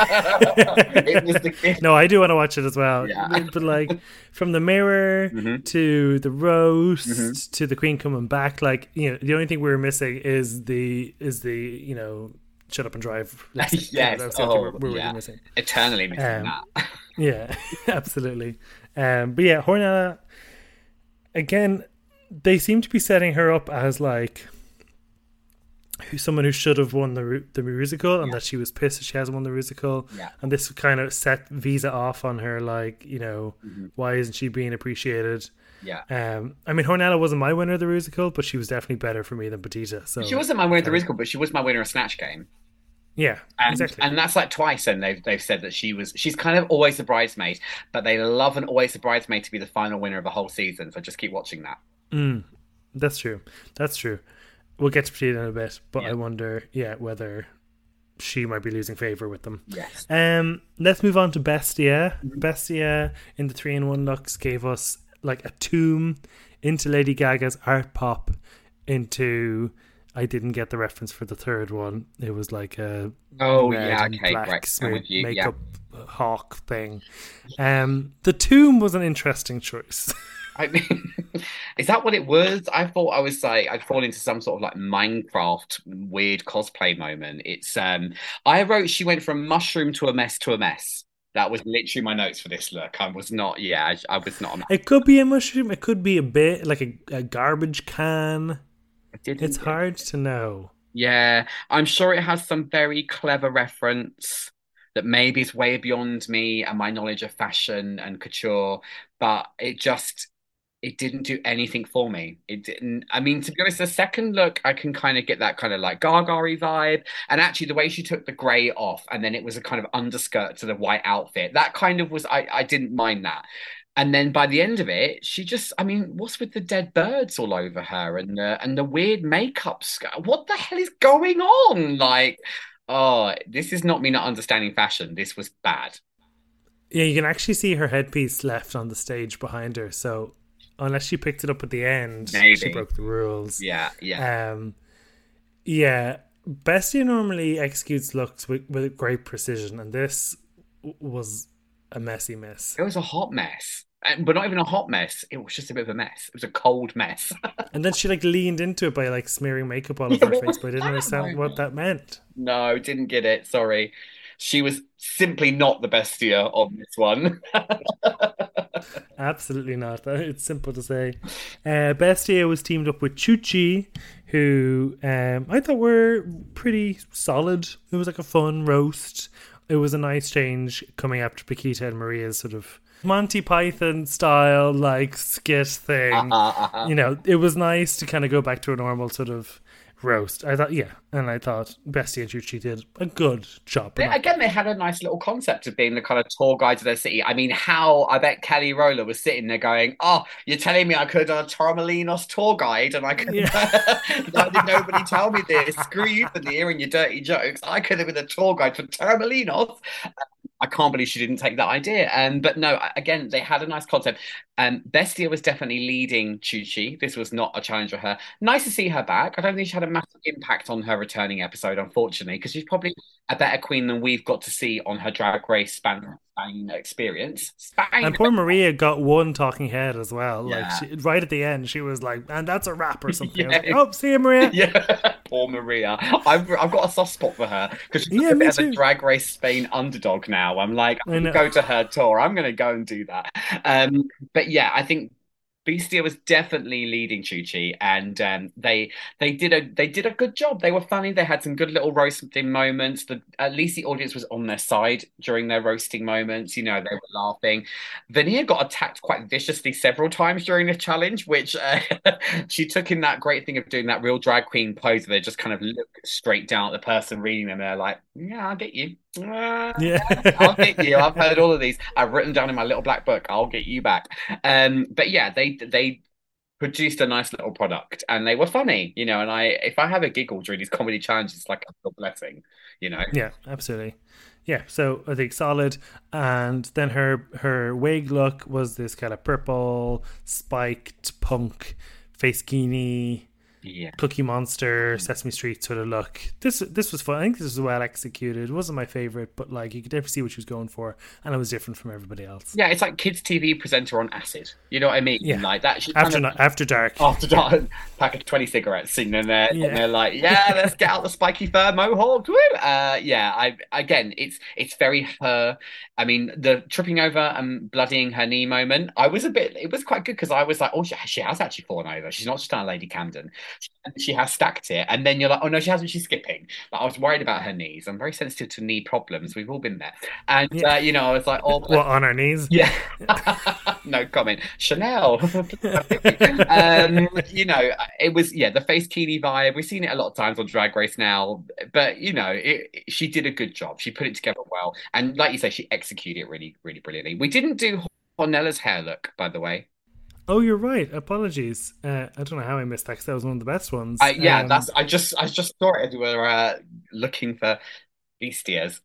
it was the no, I do want to watch it as well. Yeah. But like from the mirror Mhm. to the roast Mhm. to the queen coming back, like you know, the only thing we were missing is the is the you know shut up and drive. Yes. that's the only thing Oh, we're, we're really yeah. missing. Eternally missing Um, that. Yeah, absolutely. Um, but yeah, Hornella again. They seem to be setting her up as like who someone who should have won the the musical, and Yeah. that she was pissed that she hasn't won the musical. Yeah. And this kind of set Visa off on her, like you know, Mhm. why isn't she being appreciated? Yeah. Um, I mean, Hornella wasn't my winner of the musical, but she was definitely better for me than Pitita. So She wasn't my winner of the Sorry. musical, but she was my winner of Snatch Game. yeah, And, exactly. and that's like twice, and they've they've said that she was she's kind of always the bridesmaid, but they love and always the bridesmaid to be the final winner of a whole season. So just keep watching that. Mm, that's true. That's true. We'll get to Pitita in a bit, but Yeah. I wonder, yeah, whether she might be losing favor with them. Yes. Um, let's move on to Bestia. Mm-hmm. Bestia in the three in one looks gave us like a tomb into Lady Gaga's art pop into I didn't get the reference for the third one. It was like a oh yeah, okay, black right. With you. Yeah. makeup hawk thing. Um, the tomb was an interesting choice. I mean, is that what it was? I thought I was like I'd fall into some sort of like Minecraft weird cosplay moment. It's um I wrote she went from mushroom to a mess to a mess. That was literally my notes for this look. I was not, yeah, I, I was not. it could be a mushroom. It could be a bit like a, a garbage can. It's hard to know. Yeah, I'm sure it has some very clever reference that maybe is way beyond me and my knowledge of fashion and couture, but it just it didn't do anything for me. It didn't. I mean, to be honest, the second look, I can kind of get that kind of like Gaga-y vibe, and actually the way she took the grey off, and then it was a kind of underskirt to the white outfit. That kind of was. I I didn't mind that. And then by the end of it, she just, I mean, what's with the dead birds all over her and the and the weird makeup? What the hell is going on? Like, oh, this is not me not understanding fashion. This was bad. Yeah, you can actually see her headpiece left on the stage behind her. So unless she picked it up at the end, she broke the rules. Yeah, yeah. Um, yeah, Bestia normally executes looks with, with great precision, and this was a messy mess. It was a hot mess. But not even a hot mess. It was just a bit of a mess. It was a cold mess. And then she like leaned into it by like smearing makeup all over Yeah, her face, but I didn't understand what that meant. no, didn't get it. Sorry. She was simply not the bestia on this one. Absolutely not. It's simple to say. Uh, Bestia was teamed up with Chuchi, who um, I thought were pretty solid. It was like a fun roast. It was a nice change coming after Pakita and Maria's sort of Monty Python style like skit thing. Uh-huh, uh-huh. You know, it was nice to kind of go back to a normal sort of roast. I thought, yeah, and I thought Bestia and Chuchi did a good job. They- again, they had a nice little concept of being the kind of tour guide to their city. I mean, how I bet Kelly Roller was sitting there going, "Oh, you're telling me I could have done a Torremolinos tour guide, and I could. Yeah. Why did nobody tell me this? Screw you for the hearing your dirty jokes. I could have been a tour guide for Torremolinos." I can't believe she didn't take that idea. Um, but no, again, they had a nice concept. Um, Bestia was definitely leading Chuchi. This was not a challenge for her. Nice to see her back. I don't think she had a massive impact on her returning episode, unfortunately, because she's probably a better queen than we've got to see on her drag race Spain, Spain experience. Spain. And poor Maria got one talking head as well. Yeah. Like she, right at the end, she was like, "And that's a wrap or something." Yeah. like, oh, see you, Maria. Yeah, poor Maria. I've I've got a soft spot for her because she's Yeah, a bit of a drag race Spain underdog now. I'm like, I'm gonna go to her tour. I'm gonna go and do that. Um, but yeah, I think Bestia was definitely leading Chuchi, and um, they they did a they did a good job. They were funny. They had some good little roasting moments. The at least the audience was on their side during their roasting moments. You know, they were laughing. Veneer got attacked quite viciously several times during the challenge, which uh, she took in that great thing of doing that real drag queen pose where they just kind of look straight down at the person reading them. And they're like, "Yeah, I'll get you. Uh, Yeah. I'll get you. I've heard all of these. I've written down in my little black book. I'll get you back." Um, but yeah, they they produced a nice little product and they were funny, you know. And I, if I have a giggle during these comedy challenges, it's like a blessing, you know. Yeah, absolutely. Yeah, so I think solid. And then her her wig look was this kind of purple spiked punk facekini Yeah. Cookie Monster Sesame Street sort of look. This this was fun. I think this was well executed. It wasn't my favorite, but like you could definitely see what she was going for, and it was different from everybody else. Yeah, it's like kids' TV presenter on acid. You know what I mean? Yeah. Like that. She After kind of, after dark. after dark, pack of twenty cigarettes, sitting in there, Yeah. and they're like, "Yeah, let's get out the spiky fur mohawk." Uh, yeah, I again, it's it's very her. I mean, the tripping over and bloodying her knee moment, I was a bit. It was quite good because I was like, "Oh, she, she has actually fallen over. She's not just a Lady Camden. She, she has stacked it." And then you're like, "Oh no, she hasn't. She's skipping." But I was worried about her knees. I'm very sensitive to knee problems. We've all been there, and Yeah. uh, you know, I was like, "Oh." What on her knees? Yeah. no comment. Chanel. um, you know, it was yeah, the facekini vibe. We've seen it a lot of times on Drag Race now, but you know, it, it- she did a good job. She put it together well, and like you say, she executed it really, really brilliantly. We didn't do Hornella's hair look, by the way. Oh, you're right. Apologies. Uh, I don't know how I missed that because that was one of the best ones. I, yeah, Um, that's. I just, I just saw it we were uh, looking for bestias.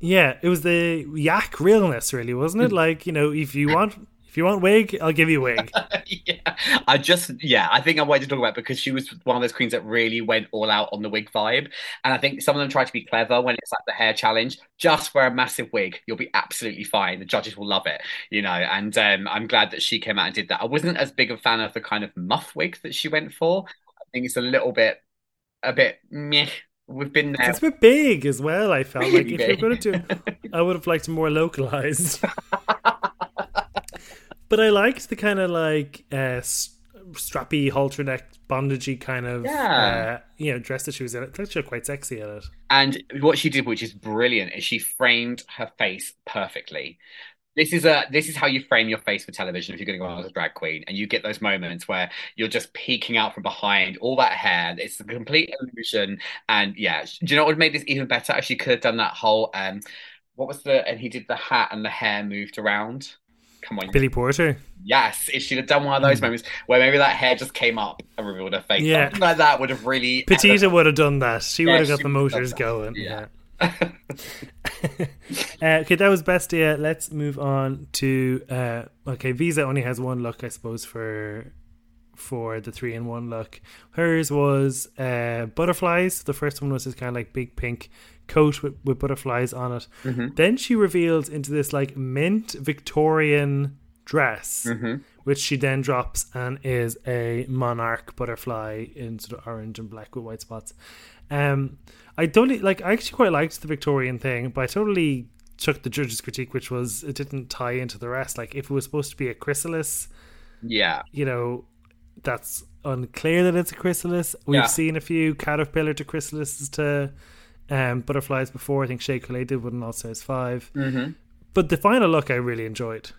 Yeah, it was the yak realness, really, wasn't Hmm. it? Like, you know, if you want If you want wig, I'll give you wig. yeah, I just yeah, I think I wanted to talk about because she was one of those queens that really went all out on the wig vibe, and I think some of them try to be clever when it's like the hair challenge. Just wear a massive wig, you'll be absolutely fine. The judges will love it, you know. And um, I'm glad that she came out and did that. I wasn't as big a fan of the kind of muff wig that she went for. I think it's a little bit, a bit meh. We've been there. It's a bit big as well. I felt really like if big. you're going to do, I would have liked more localized. but I liked the kind of like uh, strappy halter neck bondagey kind of yeah. uh, you know dress that she was in. I thought she was quite sexy in it. And what she did, which is brilliant, is she framed her face perfectly. This is a this is how you frame your face for television if you're going to go on as a drag queen, and you get those moments where you're just peeking out from behind all that hair. It's a complete illusion, and yeah, do you know what would make this even better? If she could have done that whole um, what was the and he did the hat and the hair moved around. Come on, Billy Porter. Yes, if she'd have done one of those mm. moments where maybe that hair just came up and revealed her face, yeah. something like that would have really. Pitita would have done that. She yeah, would have got the motors going. Yeah. uh, okay, that was Bestia. Let's move on to uh, okay. Visa only has one look, I suppose, for for the three in one look. Hers was uh, butterflies. The first one was this kind of like big pink coat with, with butterflies on it. Mm-hmm. Then she reveals into this like mint Victorian dress, mm-hmm. which she then drops and is a monarch butterfly in sort of orange and black with white spots. Um, I totally like. I actually quite liked the Victorian thing, but I totally took the judge's critique, which was it didn't tie into the rest. Like if it was supposed to be a chrysalis, yeah, you know, that's unclear that it's a chrysalis. We've yeah. seen a few caterpillar to chrysalises to um, butterflies before. I think Coulee did one in All Stars 5 mm-hmm. But the final look I really enjoyed.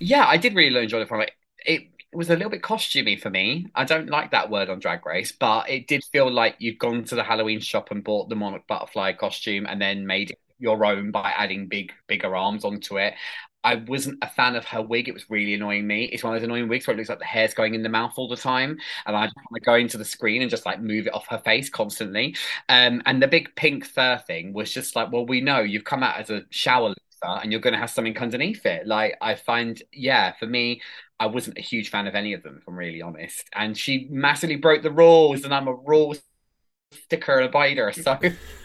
Yeah, I did really enjoy the final. It was a little bit costumey for me. I don't like that word on Drag Race, but it did feel like you'd gone to the Halloween shop and bought the monarch butterfly costume and then made it your own by adding big, bigger arms onto it. I wasn't a fan of her wig. It was really annoying me. It's one of those annoying wigs where it looks like the hair's going in the mouth all the time. And I just want to go into the screen and just like move it off her face constantly. Um, and the big pink fur thing was just like, well, we know you've come out as a shower loser and you're going to have something underneath it. Like, I find, yeah, for me, I wasn't a huge fan of any of them, if I'm really honest. And she massively broke the rules, and I'm a rule sticker and abider. So.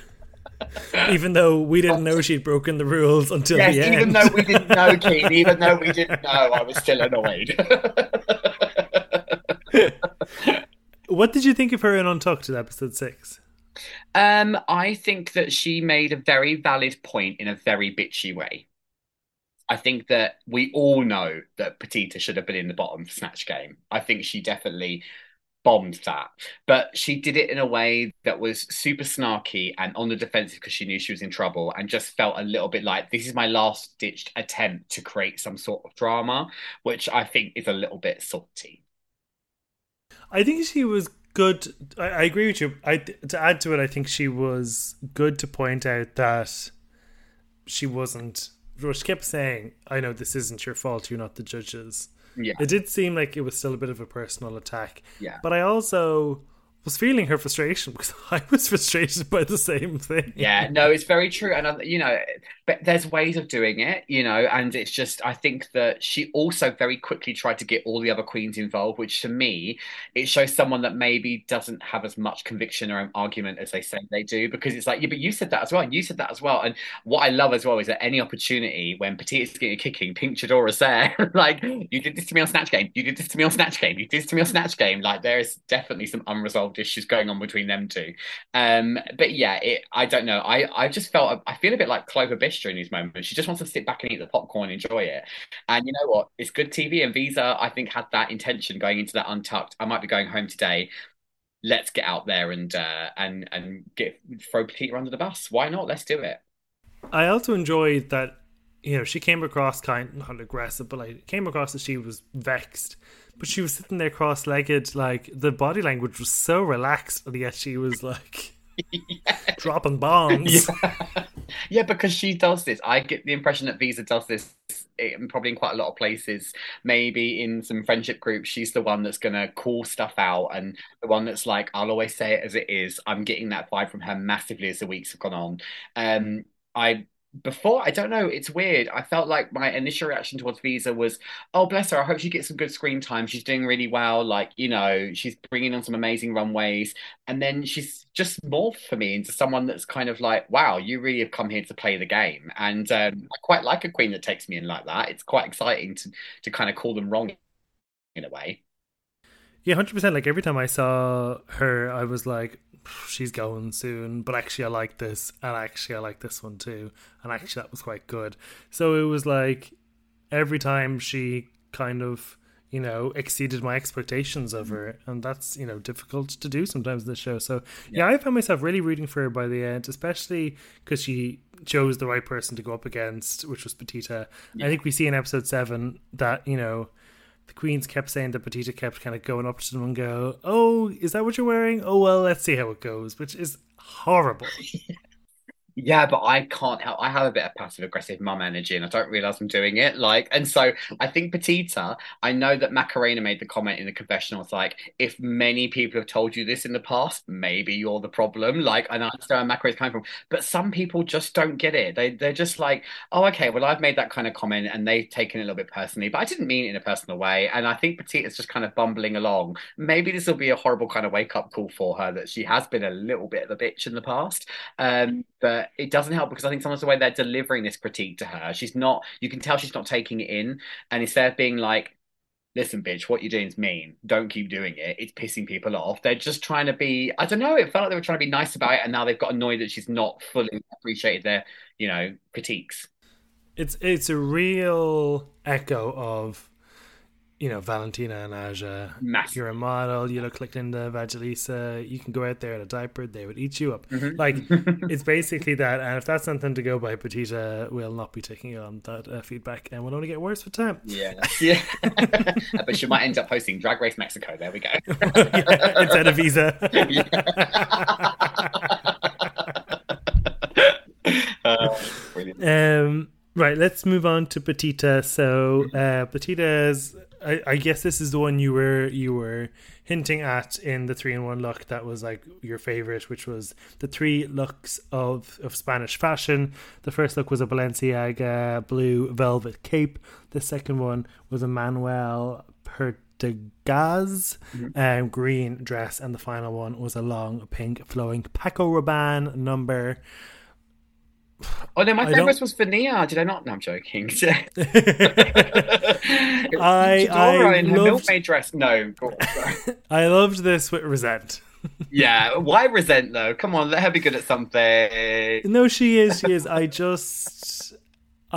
even though we didn't know she'd broken the rules until yes, the end. Even though we didn't know, Kate, even though we didn't know, I was still annoyed. what did you think of her in Untucked in episode six? Um, I think that she made a very valid point in a very bitchy way. I think that we all know that Petita should have been in the bottom snatch game. I think she definitely bombed that. But she did it in a way that was super snarky and on the defensive because she knew she was in trouble and just felt a little bit like this is my last ditched attempt to create some sort of drama, which I think is a little bit salty. I think she was good. I, I agree with you. I to add to it, I think she was good to point out that she wasn't. She kept saying, "I know this isn't your fault. You're not the judges." Yeah. It did seem like it was still a bit of a personal attack. Yeah. But I also was feeling her frustration because I was frustrated by the same thing. Yeah, no, it's very true. And, you know, but there's ways of doing it, you know, and it's just, I think that she also very quickly tried to get all the other queens involved, which to me, it shows someone that maybe doesn't have as much conviction or argument as they say they do, because it's like, yeah, but you said that as well, and you said that as well. And what I love as well is that any opportunity when Petite is getting kicking, Pink Chadora's there, like, you did this to me on Snatch Game, you did this to me on Snatch Game, you did this to me on Snatch Game. Like, there's definitely some unresolved issues going on between them two. Um, but yeah, it, I don't know. I, I just felt, I feel a bit like Clover During these moments. She just wants to sit back and eat the popcorn, enjoy it. And you know what? It's good TV. And Visa, I think, had that intention going into that untucked. I might be going home today. Let's get out there and uh, and and get throw Peter under the bus. Why not? Let's do it. I also enjoyed that you know she came across kind not aggressive, but like came across that she was vexed. But she was sitting there cross-legged, like the body language was so relaxed, and yet she was like dropping bombs. Yeah. Yeah, because she does this. I get the impression that Visa does this probably in quite a lot of places. Maybe in some friendship groups, she's the one that's going to call stuff out and the one that's like, I'll always say it as it is. I'm getting that vibe from her massively as the weeks have gone on. Um, I before I don't know, it's weird. I felt like my initial reaction towards Visa was, "Oh, bless her. I hope she gets some good screen time. She's doing really well. Like, you know, she's bringing on some amazing runways." And then she's just morphed for me into someone that's kind of like, "Wow, you really have come here to play the game." And um, I quite like a queen that takes me in like that. It's quite exciting to to kind of call them wrong in a way. Yeah, hundred percent. Like every time I saw her, I was like, she's going soon, but actually I like this, and actually I like this one too, and actually that was quite good. So it was like every time she kind of you know exceeded my expectations of mm-hmm. her, and that's you know difficult to do sometimes in the show. So yeah. yeah, I found myself really rooting for her by the end, especially because she chose the right person to go up against, which was Pepita. Yeah. I think we see in episode seven that you know the queens kept saying that Pepita kept kind of going up to them and go, "Oh, is that what you're wearing? Oh well, let's see how it goes," which is horrible. Yeah, but I can't help. I have a bit of passive aggressive mum energy, and I don't realize I'm doing it. Like, and so I think Pepita. I know that Macarena made the comment in the confessional. It's like if many people have told you this in the past, maybe you're the problem. Like, and I understand where Macarena's coming from, but some people just don't get it. They they're just like, oh, okay, well, I've made that kind of comment, and they've taken it a little bit personally, but I didn't mean it in a personal way. And I think Pepita's just kind of bumbling along. Maybe this will be a horrible kind of wake up call for her that she has been a little bit of a bitch in the past. Um, but it doesn't help because I think sometimes the way they're delivering this critique to her, she's not. You can tell she's not taking it in, and instead of being like, "Listen, bitch, what you're doing is mean. Don't keep doing it. It's pissing people off." They're just trying to be. I don't know. It felt like they were trying to be nice about it, and now they've got annoyed that she's not fully appreciated their, you know, critiques. It's it's a real echo of you know, Valentina and Aja, Massive. you're a model, you look like Linda Evangelista, you can go out there in a diaper, they would eat you up. Mm-hmm. Like, it's basically that. And if that's something to go by, Pepita will not be taking on that uh, feedback and will only get worse with time. Yeah. Yeah. but she might end up hosting Drag Race Mexico. There we go. yeah, instead of Visa. uh, um, right, let's move on to Pitita. So, uh, Pepita's I, I guess this is the one you were you were hinting at in the three in one look that was like your favorite, which was the three looks of, of Spanish fashion. The first look was a Balenciaga blue velvet cape. The second one was a Manuel Pertegaz mm-hmm. um, green dress, and the final one was a long pink flowing Paco Rabanne number. Oh no, my favorite was Vania. Did I not? No, I'm joking. I, I in her loved... milkmaid dress. No, I loved this with resent. yeah, why resent though? Come on, let her be good at something. No, she is. She is. I just,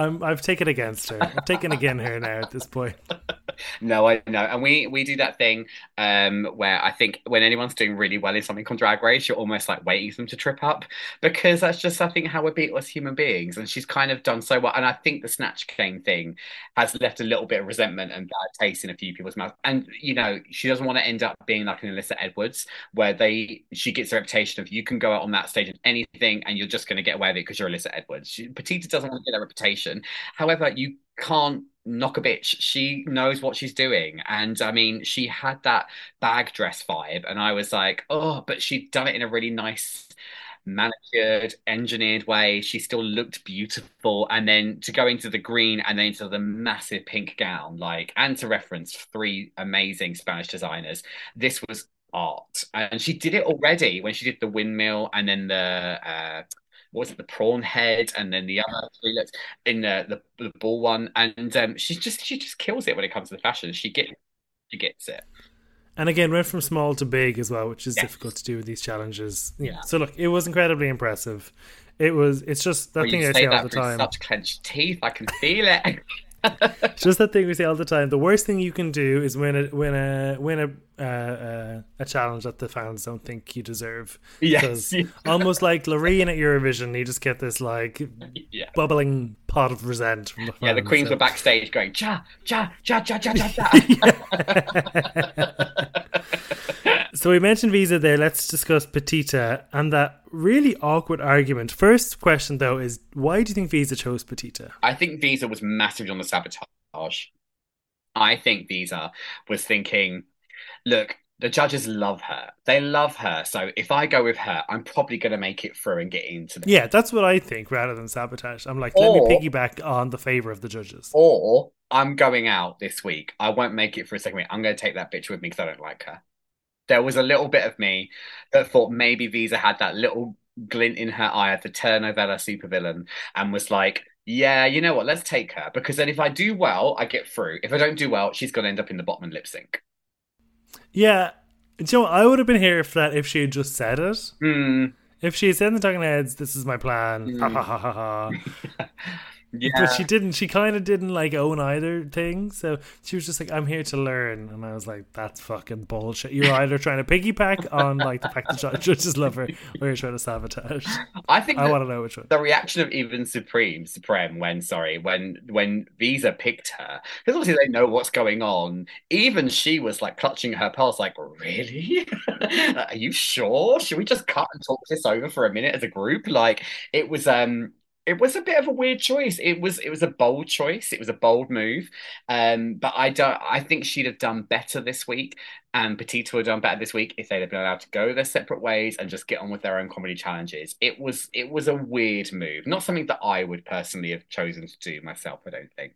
I'm. I've taken against her. I've taken again her now at this point. no, I know, and we we do that thing um, where I think when anyone's doing really well in something on Drag Race, you're almost like waiting for them to trip up because that's just I think how we're built as human beings, and she's kind of done so well. And I think the snatch game thing has left a little bit of resentment and bad taste in a few people's mouths. And you know, she doesn't want to end up being like an Alyssa Edwards, where they she gets a reputation of you can go out on that stage and anything, and you're just going to get away with it because you're Alyssa Edwards. She, Pepita doesn't want to get that reputation. However, you can't knock a bitch. She knows what she's doing. And I mean, she had that bag dress vibe. And I was like, oh, but she'd done it in a really nice, manicured, engineered way. She still looked beautiful. And then to go into the green and then into the massive pink gown, like, and to reference three amazing Spanish designers, this was art. And she did it already when she did the windmill and then the, uh, what was it the prawn head and then the other three looks in the, the the ball one. And um, she just she just kills it when it comes to the fashion. She gets she gets it. And again went from small to big as well which is yes. difficult to do with these challenges. Yeah. So look it was incredibly impressive. It was it's just that well, thing i say all the time. such clenched teeth. I can feel it just that thing we say all the time. The worst thing you can do is win a win a win a uh, uh, a challenge that the fans don't think you deserve. Yes, almost like Loreen at Eurovision, you just get this like yeah. bubbling pot of resent from the fans. Yeah, the queens so. were backstage going cha cha cha cha cha cha cha. So we mentioned Visa there. Let's discuss Pitita and that really awkward argument. First question though is why do you think Visa chose Pitita? I think Visa was massively on the sabotage. I think Visa was thinking, look, The judges love her. They love her. So if I go with her, I'm probably going to make it through and get into the. Yeah, that's what I think rather than sabotage. I'm like, let me piggyback on the favor of the judges. Or I'm going out this week. I won't make it for a second week. I'm going to take that bitch with me because I don't like her. There was a little bit of me that thought maybe Visa had that little glint in her eye of the telenovela supervillain and was like, yeah, you know what? Let's take her because then if I do well, I get through. If I don't do well, she's going to end up in the bottom and lip sync. Yeah, do you know. I would have been here for that if she had just said it. Hmm. If she had said in the talking heads, "This is my plan," ha ha ha ha ha. Yeah. But she didn't. She kind of didn't like own either thing. So she was just like, "I'm here to learn," and I was like, "That's fucking bullshit." You're either trying to piggyback on like the fact that ju- judges love her, or you're trying to sabotage. I think I want to know which one. the reaction of even Supremme, Supremme, when sorry, when when Visa picked her, because obviously they know what's going on. Even she was like clutching her pearls, like, really? Are you sure? Should we just cut and talk this over for a minute as a group? Like, it was um. It was a bit of a weird choice. It was it was a bold choice. It was a bold move. Um, but I don't I think she'd have done better this week and Pitita would have done better this week if they'd have been allowed to go their separate ways and just get on with their own comedy challenges. It was it was a weird move, not something that I would personally have chosen to do myself. I don't think.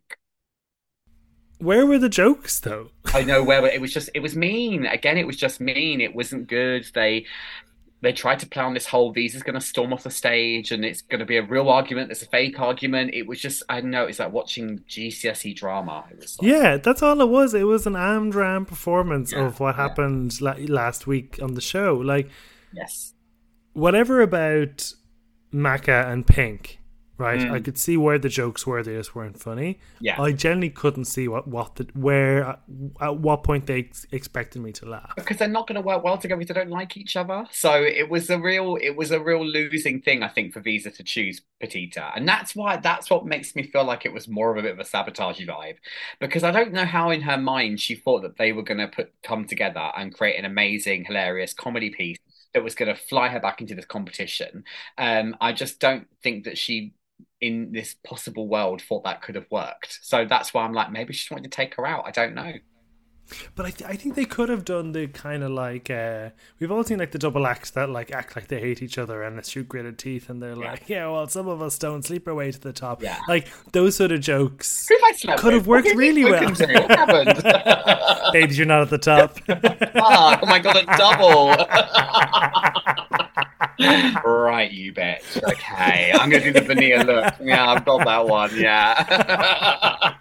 Where were the jokes though? I know where it was just it was mean. Again, it was just mean. It wasn't good. They they tried to play on this whole Visa's going to storm off the stage and it's going to be a real argument. There's a fake argument. It was just I don't know. It's like watching GCSE drama. It was like, Yeah, that's all it was. It was an Amdram performance Yeah, of what yeah. happened la- last week on the show. Like yes, whatever about Maca and Pink, right? Mm. I could see where the jokes were; they just weren't funny. yeah. I generally couldn't see what what the where at what point they ex- expected me to laugh. because they're not going to work well together they don't like each other. So it was a real, it was a real losing thing, I think, for Visa to choose Pitita, and that's why that's what makes me feel like it was more of a bit of a sabotage vibe, because I don't know how in her mind she thought that they were going to put come together and create an amazing, hilarious comedy piece that was going to fly her back into this competition. Um, I just don't think that she. In this possible world, thought that could have worked. So that's why I'm like, maybe she just wanted to take her out. I don't know. But I, th- I think they could have done the kind of like uh, we've all seen like the double acts that like act like they hate each other and they shoot gritted teeth and they're like yeah well some of us don't sleep our way to the top Yeah. like those sort of jokes Who have I slept Could have worked really well. spoken to? What happened? babes you're not at the top Ah, oh my god, a double. right, you bitch. Okay, I'm gonna do the veneer look. Yeah, I've got that one. Yeah.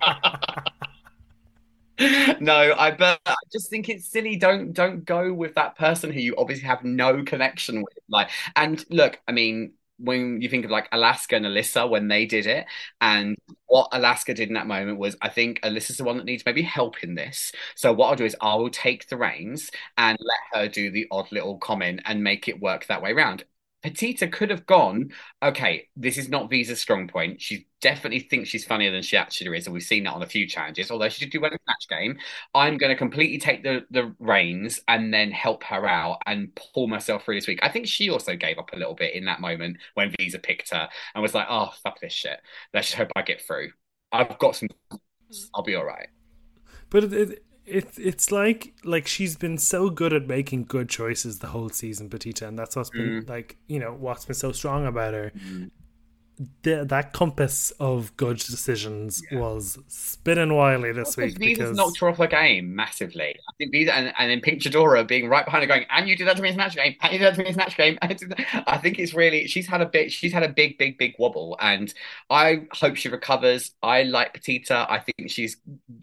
no, I but I just think it's silly. Don't don't go with that person who you obviously have no connection with. Like, and look, I mean, when you think of like Alaska and Alyssa when they did it, and what Alaska did in that moment was, I think Alyssa's the one that needs maybe help in this. So what I'll do is I will take the reins and let her do the odd little comment and make it work that way around. Pitita could have gone, okay, this is not Visa's strong point. She definitely thinks she's funnier than she actually is, and we've seen that on a few challenges. Although she did do well in Snatch Game, I'm going to completely take the the reins and then help her out and pull myself through this week. I think she also gave up a little bit in that moment when Visa picked her and was like, "Oh, fuck this shit. Let's just hope I get through. I've got some. Hmm. I'll be all right." but it, it, it it's like like she's been so good at making good choices the whole season Pitita and that's what's been mm. like you know what's been so strong about her mm. The, that compass of good decisions was spinning wildly this week Visa's because knocked her off her game massively. I think Visa and, and then Pink Chadora being right behind her going, and you did that to me in Snatch Game, and you did that to me in Snatch Game. and you did that." I think it's really she's had a bit she's had a big, big, big wobble. And I hope she recovers. I like Pitita. I think she's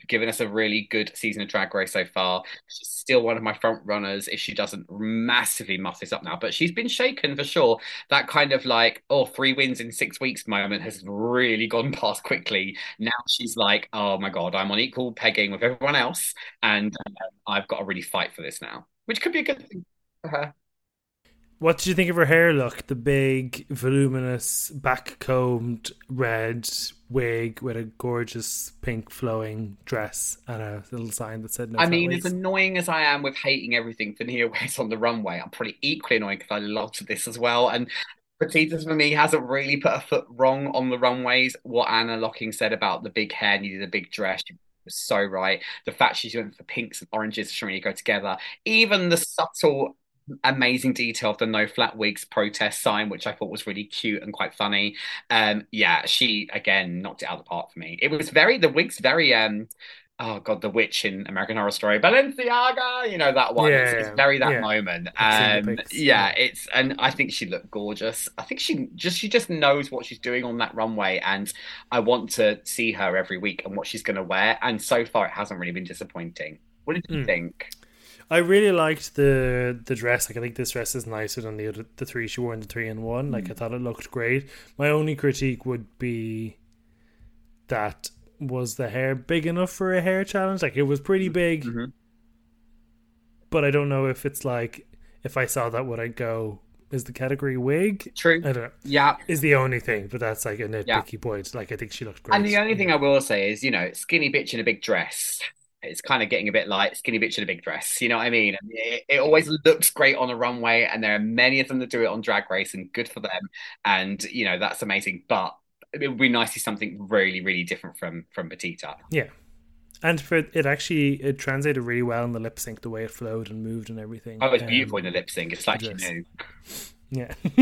given us a really good season of drag race so far. She's still one of my front runners if she doesn't massively muff this up now. But she's been shaken for sure. That kind of like, oh, three wins in six weeks moment has really gone past quickly. Now she's like, oh my God, I'm on equal pegging with everyone else. And um, I've got to really fight for this now, which could be a good thing for her. what did you think of her hair look the big voluminous back combed red wig with a gorgeous pink flowing dress and a little sign that said no I mean, as annoying as I am with hating everything Vainilla wears on the runway, I'm probably equally annoying because I loved this as well. And Pititas for me hasn't really put a foot wrong on the runways. What Ana Locking said about the big hair needed a big dress. She was so right. The fact she's went for pinks and oranges shouldn't really go together. Even the subtle amazing detail of the no flat wigs protest sign, which I thought was really cute and quite funny. Um, yeah, she again knocked it out of the park for me. It was very the wigs very um oh god, the witch in American Horror Story, Balenciaga, you know that one. Yeah, it's, it's, very that yeah. moment. Um, yeah, it's and I think she looked gorgeous. I think she just she just knows what she's doing on that runway, and I want to see her every week and what she's going to wear. And so far, it hasn't really been disappointing. What did you mm. think? I really liked the the dress. Like I think this dress is nicer than the other the three she wore in the three and one. Like I hmm. thought it looked great. My only critique would be that was the hair big enough for a hair challenge? Like it was pretty big, mm-hmm. but I don't know if it's like if I saw that would I go is the category wig? True. I don't know. Yeah, is the only thing, but that's like a nitpicky yeah. point. Like I think she looked great. And the only thing I will say is, you know, skinny bitch in a big dress. It's kind of getting a bit like skinny bitch in a big dress. You know what I mean? It, it always looks great on a runway, and there are many of them that do it on Drag Race, and good for them. And you know that's amazing. But it would be nice to see something really, really different from from Pitita. Yeah, and for it actually it translated really well in the lip sync, the way it flowed and moved and everything. Oh, it's um, beautiful in the lip sync. It's like you knew. Yeah,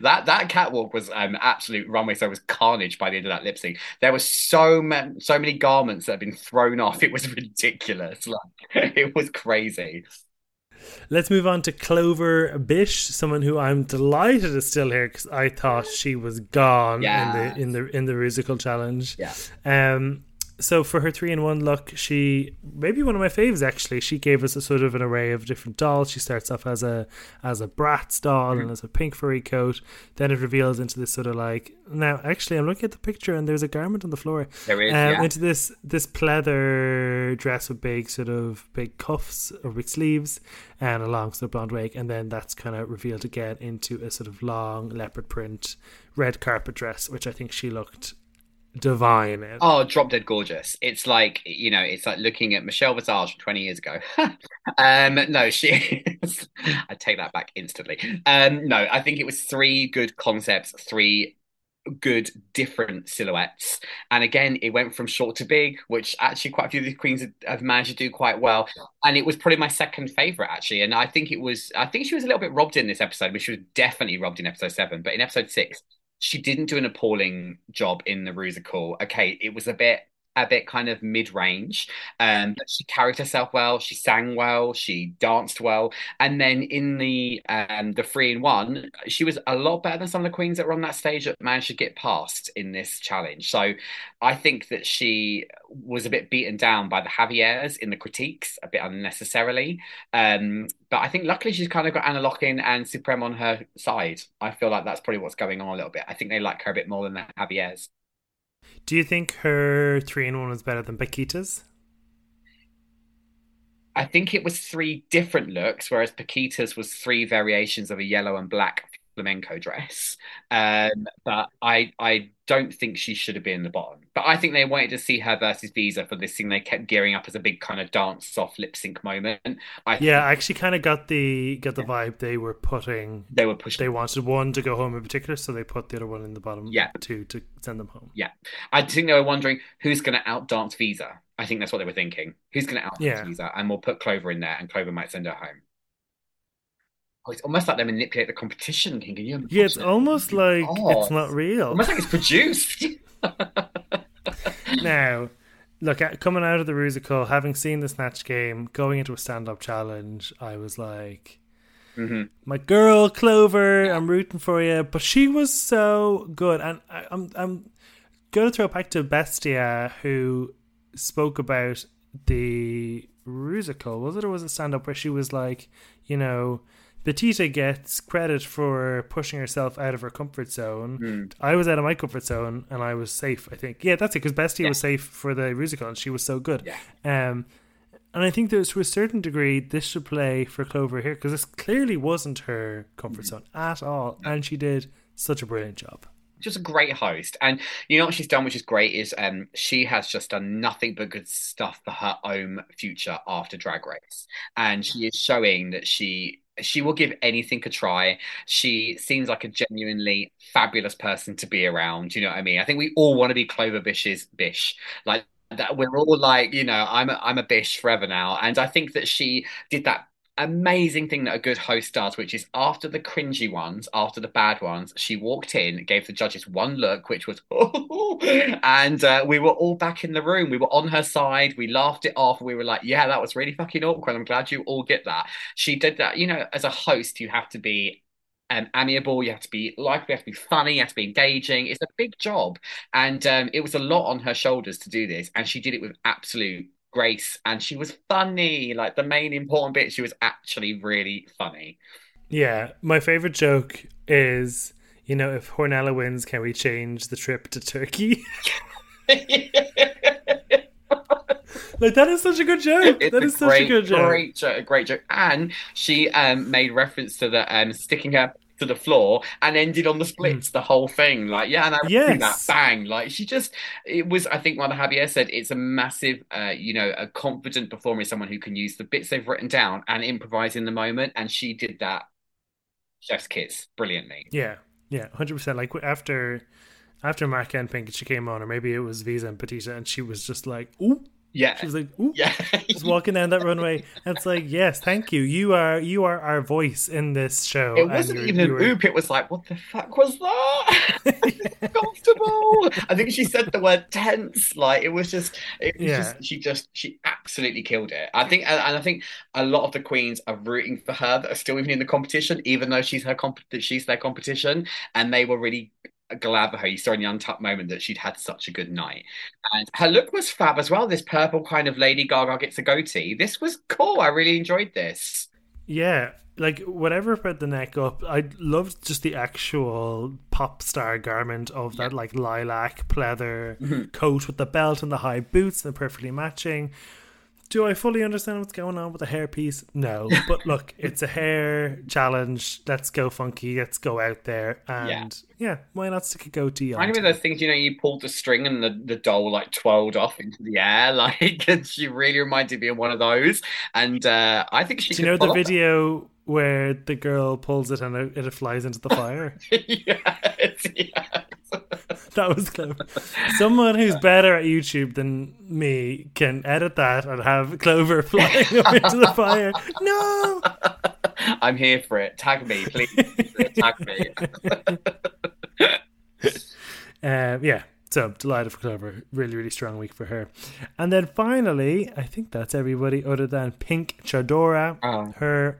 that that catwalk was um absolute runway. So it was carnage by the end of that lip sync. There was so many so many garments that had been thrown off. It was ridiculous. Like it was crazy. Let's move on to Clover Bish, someone who I'm delighted is still here because I thought she was gone yeah. in the in the in the musical challenge. Yeah. Um, so for her three in one look, she maybe one of my faves actually. She gave us a sort of an array of different dolls. She starts off as a as a Bratz doll mm-hmm. and as a pink furry coat. Then it reveals into this sort of like now actually I'm looking at the picture and there's a garment on the floor. There is um, yeah. into this this pleather dress with big sort of big cuffs or big sleeves and a long sort of blonde wig, and then that's kind of revealed again into a sort of long leopard print red carpet dress, which I think she looked divine Oh, drop dead gorgeous. It's like, you know, it's like looking at Michelle Visage 20 years ago. um, no, she is. I take that back instantly. Um, no, I think it was three good concepts, three good different silhouettes and again it went from short to big which actually quite a few of the queens have managed to do quite well and it was probably my second favorite actually and i think it was i think she was a little bit robbed in this episode but she was definitely robbed in episode seven but in episode six she didn't do an appalling job in the Rusical. Okay, it was a bit a bit kind of mid-range um but she carried herself well she sang well she danced well and then in the um the three in one she was a lot better than some of the queens that were on that stage that managed to get past in this challenge so i think that she was a bit beaten down by the javier's in the critiques a bit unnecessarily um but I think luckily she's kind of got Ana Locking and Supremme on her side. I feel like that's probably what's going on a little bit. I think they like her a bit more than the Javier's. Do you think her three in one was better than Pakita's? I think it was three different looks, whereas Pakita's was three variations of a yellow and black flamenco dress. Um, but I I don't think she should have been in the bottom. But I think they wanted to see her versus Visa for this thing. They kept gearing up as a big kind of dance soft lip sync moment. I yeah, I actually kind of got the got the vibe they were putting. They were pushing. They wanted one to go home in particular, so they put the other one in the bottom. Yeah, to to send them home. Yeah, I think they were wondering who's going to outdance Visa. I think that's what they were thinking. Who's going to outdance yeah. Visa, and we'll put Clover in there, and Clover might send her home. Oh, it's almost like they manipulate the competition. Can you yeah, it's almost like oh, it's not real. Almost like it's produced. now, look, coming out of the Rusical, having seen the Snatch game, going into a stand-up challenge, I was like, mm-hmm. "My girl Clover, I'm rooting for you." But she was so good, and I, I'm I'm going to throw it back to Bestia, who spoke about the Rusical. Was it or was it stand-up where she was like, you know Pitita gets credit for pushing herself out of her comfort zone. Mm. I was out of my comfort zone and I was safe. I think, yeah, that's it. Because Bestia yeah. was safe for the musical and she was so good. Yeah. Um, and I think that to a certain degree, this should play for Clover here because this clearly wasn't her comfort mm. zone at all, and she did such a brilliant job just a great host. And you know what she's done, which is great, is um she has just done nothing but good stuff for her own future after Drag Race. And she is showing that she she will give anything a try. She seems like a genuinely fabulous person to be around. You know what I mean? I think we all want to be Clover Bish's Bish. Like that we're all like, you know, I'm a, I'm a bish forever now. And I think that she did that amazing thing that a good host does, which is after the cringy ones, after the bad ones, she walked in, gave the judges one look, which was, and uh, we were all back in the room. We were on her side. We laughed it off. We were like, yeah, that was really fucking awkward. I'm glad you all get that. She did that. You know, as a host, you have to be um, amiable. You have to be likable. You have to be funny. You have to be engaging. It's a big job, and um, it was a lot on her shoulders to do this, and she did it with absolute grace. And she was funny. Like the main important bit, she was actually really funny. Yeah, my favorite joke is, you know, if Hornella wins, can we change the trip to Turkey? like that is such a good joke. It's that is such great, a good joke. Great joke, great joke. And she um, made reference to the um, sticking her to the floor and ended on the splits mm. the whole thing. Like yeah and I yes. that bang. Like she just it was I think what Javier said it's a massive uh, you know a confident performer is someone who can use the bits they've written down and improvise in the moment. And she did that chef's kiss brilliantly. Yeah. Yeah 100% like after after Mark and Pink she came on or maybe it was Visa and Perdita and she was just like ooh yeah. She was like, Ooh. yeah. just walking down that runway. And it's like, yes, thank you. You are you are our voice in this show. It wasn't even were... oop. It was like, what the fuck was that? comfortable. I think she said the word tense. Like it was just, it was yeah. just, she just, she absolutely killed it. I think, and I think a lot of the queens are rooting for her that are still even in the competition, even though she's her comp- she's their competition, and they were really glad for her. You saw in the untucked moment that she'd had such a good night. And her look was fab as well. This purple kind of Lady Gaga gets a goatee. This was cool. I really enjoyed this. Yeah. Like whatever put the neck up, I loved just the actual pop star garment of that yeah. like lilac pleather mm-hmm. coat with the belt and the high boots. They're perfectly matching. Do I fully understand what's going on with the hair piece? No. But look, it's a hair challenge. Let's go funky. Let's go out there. And yeah, yeah why not stick a goatee on? Of those things, you know, you pulled the string and the, the doll like twirled off into the air. Like, she really reminded me of one of those. And uh, I think she Do you know the video where the girl pulls it and it, it flies into the fire? yes, yes. that was clever. Someone who's better at YouTube than me can edit that and have Clover flying up into the fire. No, I'm here for it. Tag me, please. Tag me. uh, yeah. So delighted for Clover. Really, really strong week for her. And then finally, I think that's everybody other than Pink Chadora. Oh, her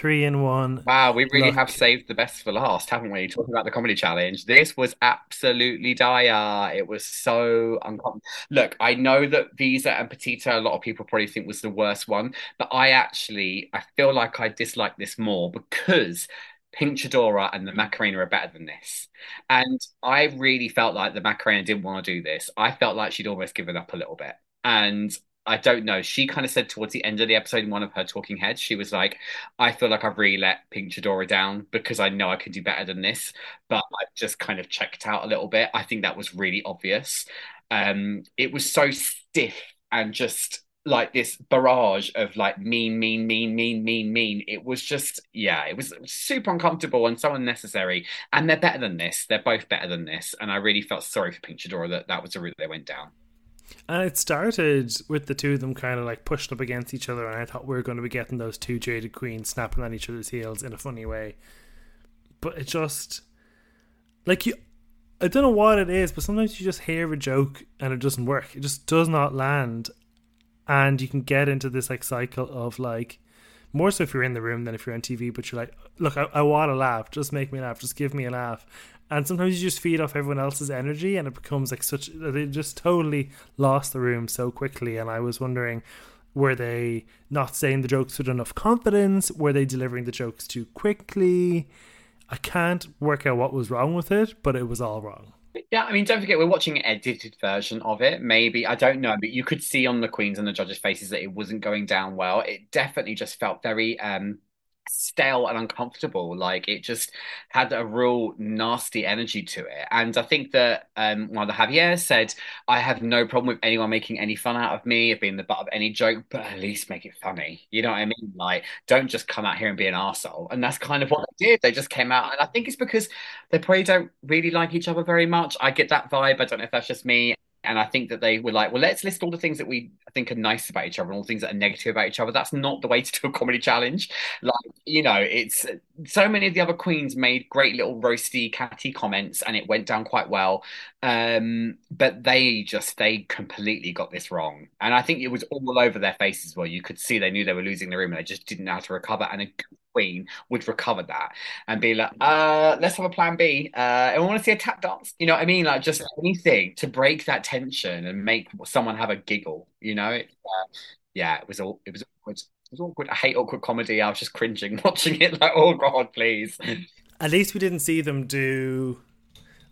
three in one. Wow, we really have saved the best for last, haven't we? Talking about the comedy challenge, this was absolutely dire. It was so uncomfortable. Look, I know that Visa and Perdita, a lot of people probably think was the worst one, but I actually I feel like I dislike this more because Pink Chadora and the Macarena are better than this. And I really felt like the Macarena didn't want to do this. I felt like she'd almost given up a little bit. And I don't know. She kind of said towards the end of the episode in one of her talking heads, she was like, I feel like I've really let Pink Chadora down because I know I can do better than this, but I've just kind of checked out a little bit. I think that was really obvious. Um, it was so stiff and just like this barrage of like mean, mean, mean, mean, mean, mean. It was just, yeah, it was super uncomfortable and so unnecessary. And they're better than this. They're both better than this. And I really felt sorry for Pink Chadora that that was the route they went down. And it started with the two of them kind of like pushing up against each other, and I thought we were going to be getting those two jaded queens snapping on each other's heels in a funny way. But it just like you, I don't know what it is, but sometimes you just hear a joke and it doesn't work. It just does not land, and you can get into this like cycle of like more so if you're in the room than if you're on TV. But you're like, look, I, I want to laugh. Just make me laugh. Just give me a laugh and sometimes you just feed off everyone else's energy and it becomes like such they just totally lost the room so quickly and i was wondering were they not saying the jokes with enough confidence were they delivering the jokes too quickly i can't work out what was wrong with it but it was all wrong yeah, I mean, don't forget we're watching an edited version of it. Maybe I don't know, but you could see on the queens and the judges' faces that it wasn't going down well. It definitely just felt very um stale and uncomfortable. Like it just had a real nasty energy to it. And I think that um, one of the Javier said, I have no problem with anyone making any fun out of me, of being the butt of any joke, but at least make it funny. You know what I mean? Like, don't just come out here and be an arsehole. And that's kind of what they did. They just came out. And I think it's because they probably don't really like each other very much. I get that vibe. I don't know if that's just me. And I think that they were like, well, let's list all the things that we think are nice about each other and all the things that are negative about each other. That's not the way to do a comedy challenge. Like, you know, it's so many of the other queens made great little roasty, catty comments and it went down quite well. Um, but they just, they completely got this wrong. And I think it was all over their faces well you could see they knew they were losing the room and they just didn't know how to recover. And a queen would recover that and be like, uh, let's have a plan B. Uh, we want to see a tap dance. You know what I mean? Like just anything to break that tension and make someone have a giggle. You know? It, uh, yeah, it was all. It was. Was awkward. I hate awkward comedy. I was just cringing watching it. Like, oh god, please. At least we didn't see them do.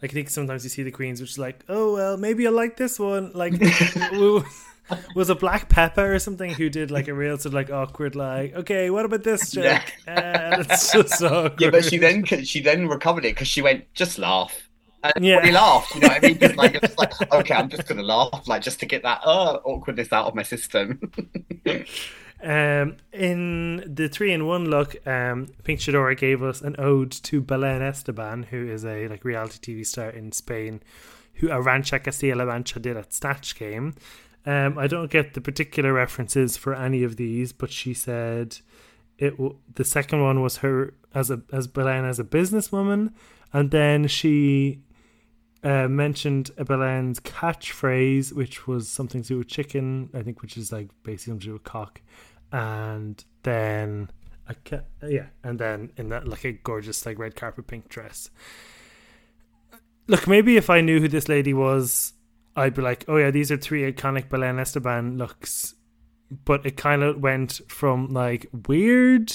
Like I think sometimes you see the queens, which is like, oh well, maybe I like this one. Like. was a black pepper or something who did like a real sort of like awkward like okay what about this joke yeah. uh, it's just so yeah but she then she then recovered it because she went just laugh and yeah. he laughed you know what I mean like it was like okay I'm just gonna laugh like just to get that uh, awkwardness out of my system um in the three in one look um Pink Chadora gave us an ode to Belen Esteban who is a like reality TV star in Spain who Arantxa Castilla-La Mancha did at Snatch Game um, I don't get the particular references for any of these, but she said it. W- the second one was her as a as Belen as a businesswoman, and then she uh, mentioned Belen's catchphrase, which was something to do with chicken. I think, which is like basically something to do with cock, and then a ca- yeah, and then in that like a gorgeous like red carpet pink dress. Look, maybe if I knew who this lady was I'd be like, oh yeah, these are three iconic Belen Esteban looks, but it kind of went from like weird,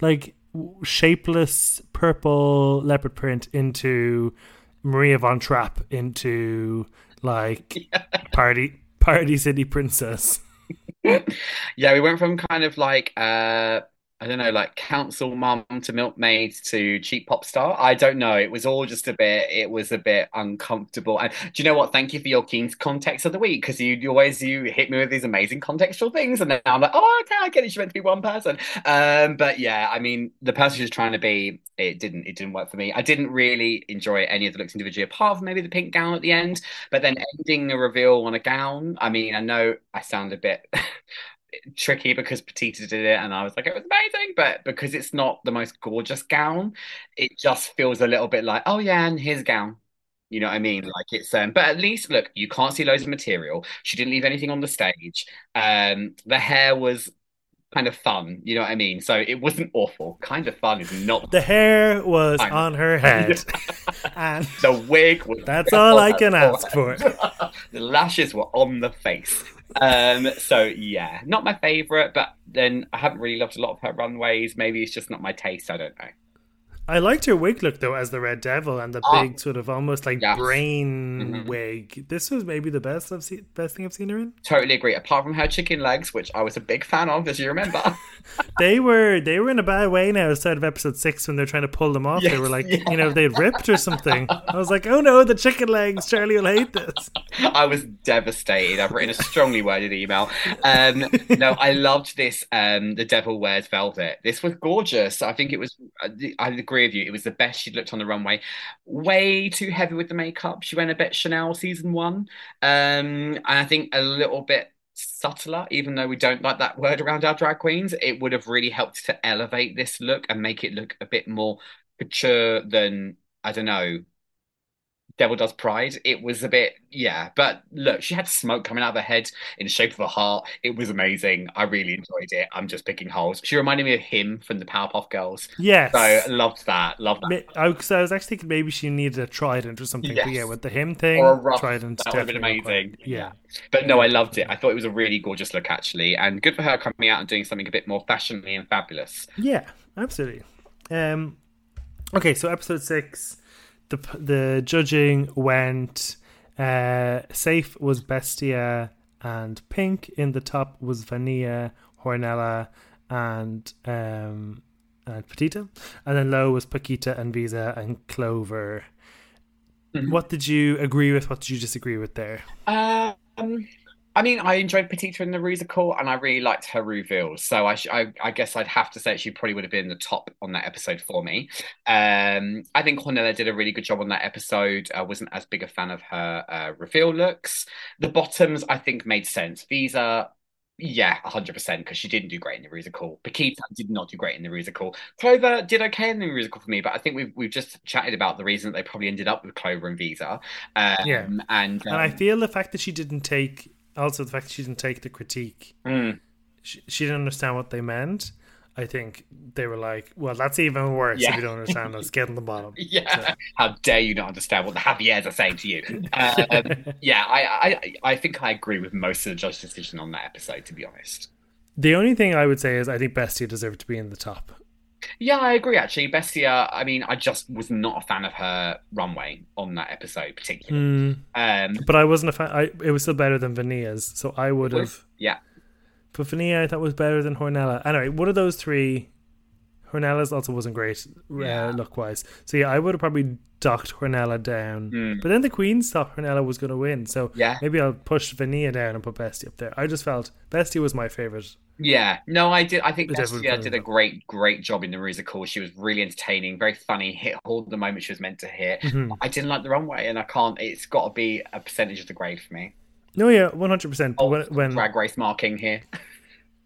like shapeless purple leopard print into Maria von Trapp into like yeah. party party city princess. yeah, we went from kind of like uh I don't know, like council mum to milkmaid to cheap pop star. I don't know. It was all just a bit. It was a bit uncomfortable. And do you know what? Thank you for your keen context of the week because you, you, always you hit me with these amazing contextual things, and then I'm like, oh, okay, I get it. She meant to be one person. Um, but yeah, I mean, the person she's trying to be, it didn't. It didn't work for me. I didn't really enjoy any of the looks individually, apart from maybe the pink gown at the end. But then ending a reveal on a gown. I mean, I know I sound a bit tricky because Pitita did it and I was like, it was amazing. But because it's not the most gorgeous gown, it just feels a little bit like, oh yeah, and his gown. You know what I mean? Like it's um, but at least look, you can't see loads of material. She didn't leave anything on the stage. Um, the hair was kind of fun. You know what I mean? So it wasn't awful. Kind of fun is not. The hair was fun. on her head, and the wig was. That's all I can ask for. the lashes were on the face. Um, so yeah, not my favorite, but then I haven't really loved a lot of her runways. Maybe it's just not my taste. I don't know. I liked her wig look though as the Red Devil and the oh, big sort of almost like yes. brain mm-hmm. wig. This was maybe the best I've seen, best thing I've seen her in. Totally agree. Apart from her chicken legs, which I was a big fan of, as you remember. they were they were in a bad way now. Start of episode six when they're trying to pull them off. Yes, they were like yeah. you know they ripped or something. I was like, oh no, the chicken legs. Charlie will hate this. I was devastated. I've written a strongly worded email. Um, no, I loved this. Um, the Devil Wears Velvet. This was gorgeous. I think it was. I agree agree with you. It was the best she'd looked on the runway. Way too heavy with the makeup. She went a bit Chanel season one. Um, and I think a little bit subtler, even though we don't like that word around our drag queens. It would have really helped to elevate this look and make it look a bit more mature than, I don't know, Devil Does Pride. It was a bit, yeah. But look, she had smoke coming out of her head in the shape of a heart. It was amazing. I really enjoyed it. I'm just picking holes. She reminded me of him from the Powerpuff Girls. Yes. So loved that. Loved that. I, so I was actually thinking maybe she needed a trident or something. Yes. But yeah, with the him thing, or a rough, trident. That would have been amazing. Yeah. But no, I loved it. I thought it was a really gorgeous look, actually. And good for her coming out and doing something a bit more fashionly and fabulous. Yeah, absolutely. Um, okay, so episode six the the judging went uh, safe was Bestia and Pink. In the top was Vainilla, Hornella, and um, and Pitita, and then low was Pakita and Visa and Clover. Mhm. What did you agree with? What did you disagree with there? Um, I mean, I enjoyed Pitita in the musical, and I really liked her reveals. So I, sh- I, I guess I'd have to say she probably would have been the top on that episode for me. Um, I think Hornella did a really good job on that episode. I wasn't as big a fan of her uh, reveal looks. The bottoms, I think, made sense. Visa. Yeah, 100% because she didn't do great in the musical. Pakita did not do great in the musical. Clover did okay in the musical for me, but I think we've we've just chatted about the reason that they probably ended up with Clover and Visa. Um, Yeah. and, And I um, feel the fact that she didn't take, also the fact she didn't take the critique, mm. she, she didn't understand what they meant. I think they were like, well, that's even worse Yeah. if you don't understand us. Get on the bottom. Yeah. How dare you not understand what the Javier's are saying to you? Um, yeah, I, I I think I agree with most of the judge's decision on that episode, to be honest. The only thing I would say is I think Bestia deserved to be in the top. Yeah, I agree actually. Bestia, I mean, I just was not a fan of her runway on that episode, particularly. Mm, Um, but I wasn't a fan. I, it was still better than Vainilla's, so I would have. yeah. But Vanilla, I thought was better than Hornella. Anyway, one of those three. Hornella's also wasn't great Yeah. uh, look wise. So yeah, I would have probably docked Hornella down. Mm. But then the Queens thought Hornella was going to win, so Yeah. maybe I'll push Vainilla down and put Bestie up there. I just felt Bestie was my favorite. Yeah, no, I did. I think Bestia did a great, great job in the musical. She was really entertaining, very funny, hit all the moments she was meant to hit. Mhm. I didn't like the runway, and I can't. It's got to be a percentage of the grade for me. No, yeah, one hundred percent. Oh, when, when drag race marking here.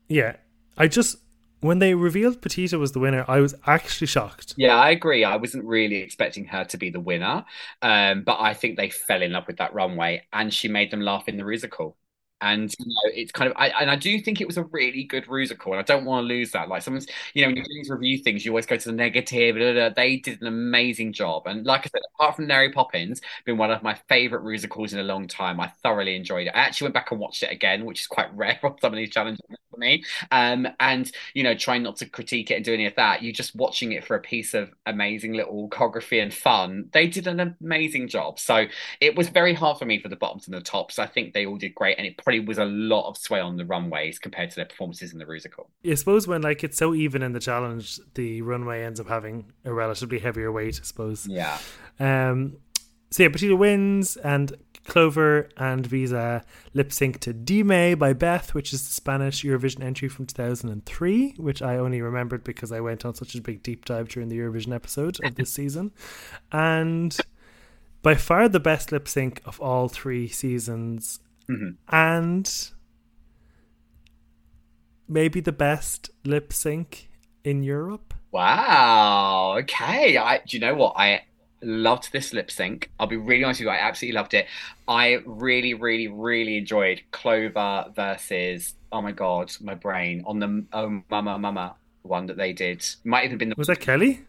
yeah, I just when they revealed Pitita was the winner, I was actually shocked. Yeah, I agree. I wasn't really expecting her to be the winner, um, but I think they fell in love with that runway, and she made them laugh in the musical. And you know, it's kind of, I, and I do think it was a really good musical, and I don't want to lose that. Like someone's, you know, when you do these review things, you always go to the negative. blah, blah, blah. They did an amazing job, and like I said, apart from Mary Poppins, been one of my favorite musicals in a long time. I thoroughly enjoyed it. I actually went back and watched it again, which is quite rare on some of these challenges me. Um, and you know, trying not to critique it and do any of that. You're just watching it for a piece of amazing little choreography and fun. They did an amazing job. So it was very hard for me for the bottoms and the tops. I think they all did great, and it probably was a lot of sway on the runways compared to their performances in the musical. I suppose when like it's so even in the challenge, the runway ends up having a relatively heavier weight. I suppose. Yeah. Um, so yeah, Pitita wins, and Clover and Visa lip sync to Dime by Beth, which is the Spanish Eurovision entry from 2003, which I only remembered because I went on such a big deep dive during the Eurovision episode of this season. And by far the best lip sync of all three seasons, Mhm. and maybe the best lip sync in Europe. Wow. Okay. I do you know what? I loved this lip sync. I'll be really honest with you, I absolutely loved it. I really, really, really enjoyed Clover versus oh my god, my brain on the oh mama mama one that they did. Might even been the Was that Kelly?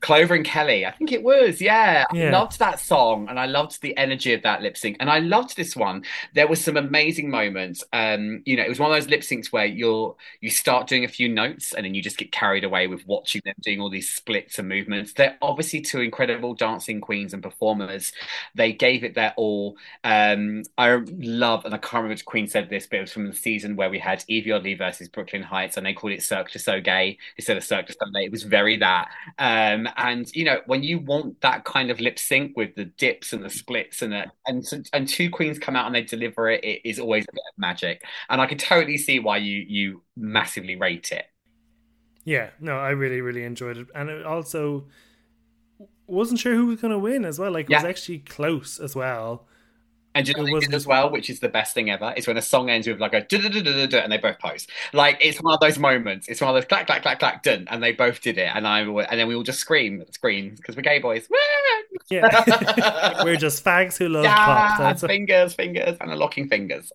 Clover and Kelly. I think it was. Yeah. I loved that song and I loved the energy of that lip sync. And I loved this one. There was some amazing moments. Um, you know, it was one of those lip syncs where you're you start doing a few notes and then you just get carried away with watching them doing all these splits and movements. They're obviously two incredible dancing queens and performers. They gave it their all. Um, I love, and I can't remember which queen said this, but it was from the season where we had Evie Oddly versus Brooklyn Heights, and they called it Cirque du So Gay instead of Cirque du Soleil. It was very that. Um, and you know, when you want that kind of lip sync with the dips and the splits and the, and and two queens come out and they deliver it, it is always a bit of magic. And I can totally see why you you massively rate it. Yeah, no, I really, really enjoyed it, and it also wasn't sure who was going to win as well. Like it was actually close as well. And do you know It wasn't- as well, which is the best thing ever, is when a song ends with like a and they both pose. Like it's one of those moments. It's one of those clack clack clack clack done, and they both did it, and I and then we all just scream, scream because we're gay boys. Yeah, we're just fags who love pop. yeah, That's fingers, fingers, and a locking fingers.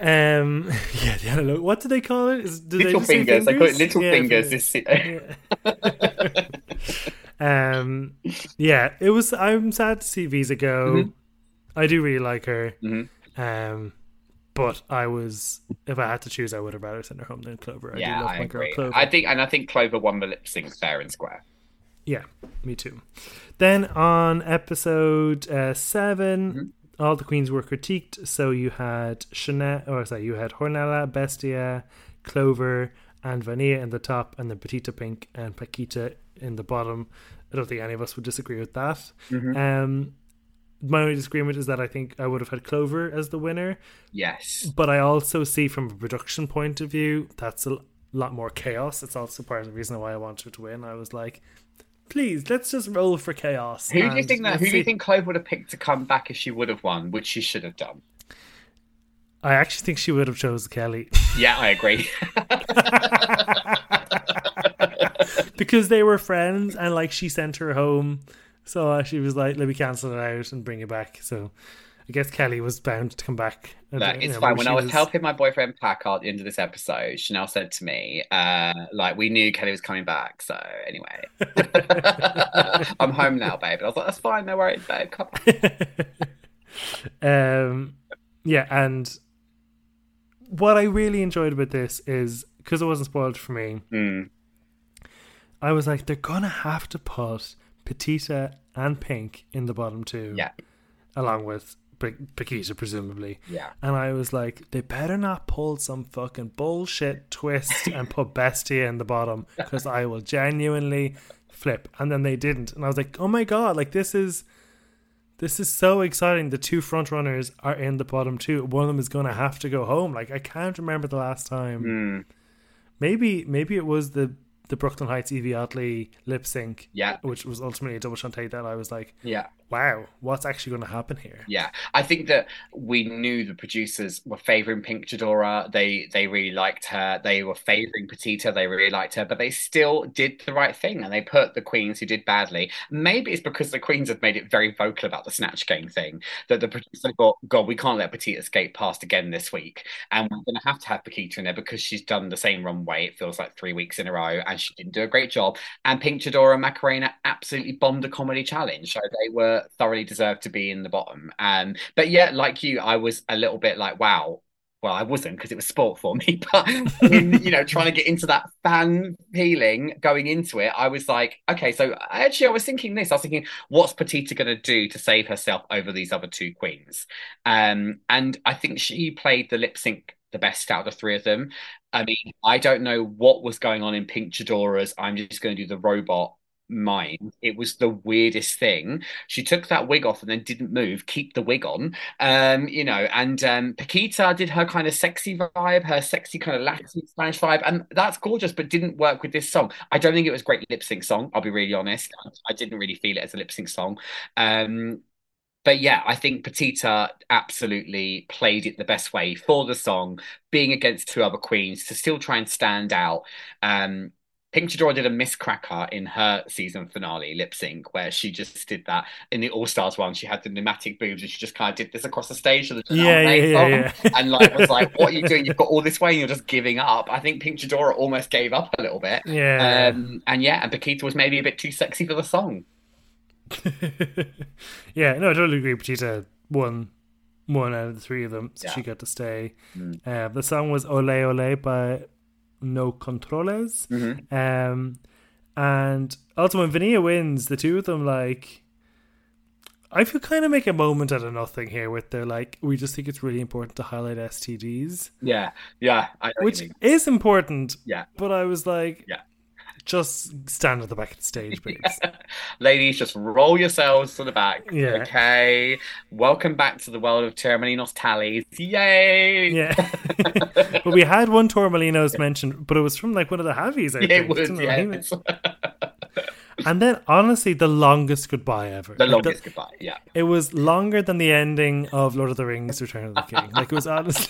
um, yeah, yeah. Look, what do they call it? Is, do they little just say fingers. They call it little Yeah, fingers. fingers. Yeah. um, yeah, it was. I'm sad to see Visa go. Mhm. I do really like her. Mhm. Um, but I was, if I had to choose, I would have rather sent her home than Clover. I yeah, do love I my girl agree. Clover. I think, and I think Clover won the lip sync fair and square. Yeah, me too. Then on episode uh, 7 Mm-hmm. all the queens were critiqued. So you had Chanel, or sorry, you had Hornella, Bestia, Clover, and Vania in the top, and then Pitita Pink and Pakita in the bottom. I don't think any of us would disagree with that. Mhm. Um, my only disagreement is that I think I would have had Clover as the winner, Yes. but I also see from a production point of view that's a lot more chaos. It's also part of the reason why I wanted to win. I was like, please, let's just roll for chaos. Who do you think that? Who do you think Clove would have picked to come back if she would have won, which she should have done? I actually think she would have chosen Kelly Yeah, I agree. because they were friends and like she sent her home. So uh, she was like, let me cancel it out and bring it back. So I guess Kelly was bound to come back. Look, it's know, fine. When I was helping my boyfriend pack at the end of this episode, Chanel said to me, uh, like, we knew Kelly was coming back. So anyway, I'm home now, babe. And I was like, that's fine. No worries, babe. Come on. um, yeah, and what I really enjoyed about this is because it wasn't spoiled for me. Mm, I was like, they're gonna have to put Pitita and Pink in the bottom two, yeah, along with Pakita, presumably. yeah. And I was like, they better not pull some fucking bullshit twist and put Bestia in the bottom because I will genuinely flip. And then they didn't, and I was like, oh my god, like this is. This is so exciting. The two front runners are in the bottom two. One of them is going to have to go home. Like I can't remember the last time. Mm, Maybe maybe it was the the Brooklyn Heights Evie Oddly lip sync, yeah, which was ultimately a double shantay that I was like, yeah. wow, what's actually going to happen here? Yeah, I think that we knew the producers were favoring Pink Chadora. They they really liked her. They were favoring Pitita. They really liked her, but they still did the right thing and they put the queens who did badly. Maybe it's because the queens have made it very vocal about the snatch game thing that the producer thought, God, we can't let Pitita escape past again this week, and we're going to have to have Pakita in there because she's done the same runway. It feels like three weeks in a row, and she didn't do a great job. And Pink Chadora and Macarena absolutely bombed a comedy challenge, so they were thoroughly deserved to be in the bottom. Um, but yeah, like you, I was a little bit like, wow. Well, I wasn't because it was sport for me, but in, you know, trying to get into that fan feeling going into it, I was like, okay, so actually, I was thinking this. I was thinking, what's Pitita going to do to save herself over these other two queens? Um, and I think she played the lip sync the best out of the three of them. I mean, I don't know what was going on in Pink Chadora's. I'm just going to do the robot mind. It was the weirdest thing. She took that wig off and then didn't move, keep the wig on. Um, you know, and um Pakita did her kind of sexy vibe, her sexy kind of Latin Spanish vibe, and that's gorgeous, but didn't work with this song. I don't think it was great lip sync song, I'll be really honest. I didn't really feel it as a lip sync song. Um but yeah, I think Pitita absolutely played it the best way for the song, being against two other queens to still try and stand out. Um, Pink Chadora did a Miz Cracker in her season finale lip sync where she just did that in the All Stars one. She had the pneumatic boobs and she just kind of did this across the stage to the Yeah, yeah, yeah, yeah. and like was like, "What are you doing? You've got all this way and you're just giving up." I think Pink Chadora almost gave up a little bit. Yeah. Um, and yeah, and Pakita was maybe a bit too sexy for the song. yeah, no, I totally agree. Pitita won one out of the three of them, so Yeah. she got to stay. Mm. Uh, the song was Ole Ole by No Controles. Mhm. Um, and also when Vania wins, the two of them like I feel kind of make a moment out of nothing here with their like we just think it's really important to highlight STDs, Yeah, yeah, I what which is important. Yeah. But I was like, Yeah. Just stand at the back of the stage, babes. Ladies, just roll yourselves to the back. Yeah. Okay. Welcome back to the world of Torremolinos tallies. Yay! Yeah. but we had one Torremolinos mentioned, but it was from like one of the Javis, I it think. was, it? He yes. And then honestly, the longest goodbye ever. the Like, longest goodbye. Yeah. it was longer than the ending of Lord of the Rings: Return of the King. Like it was honestly.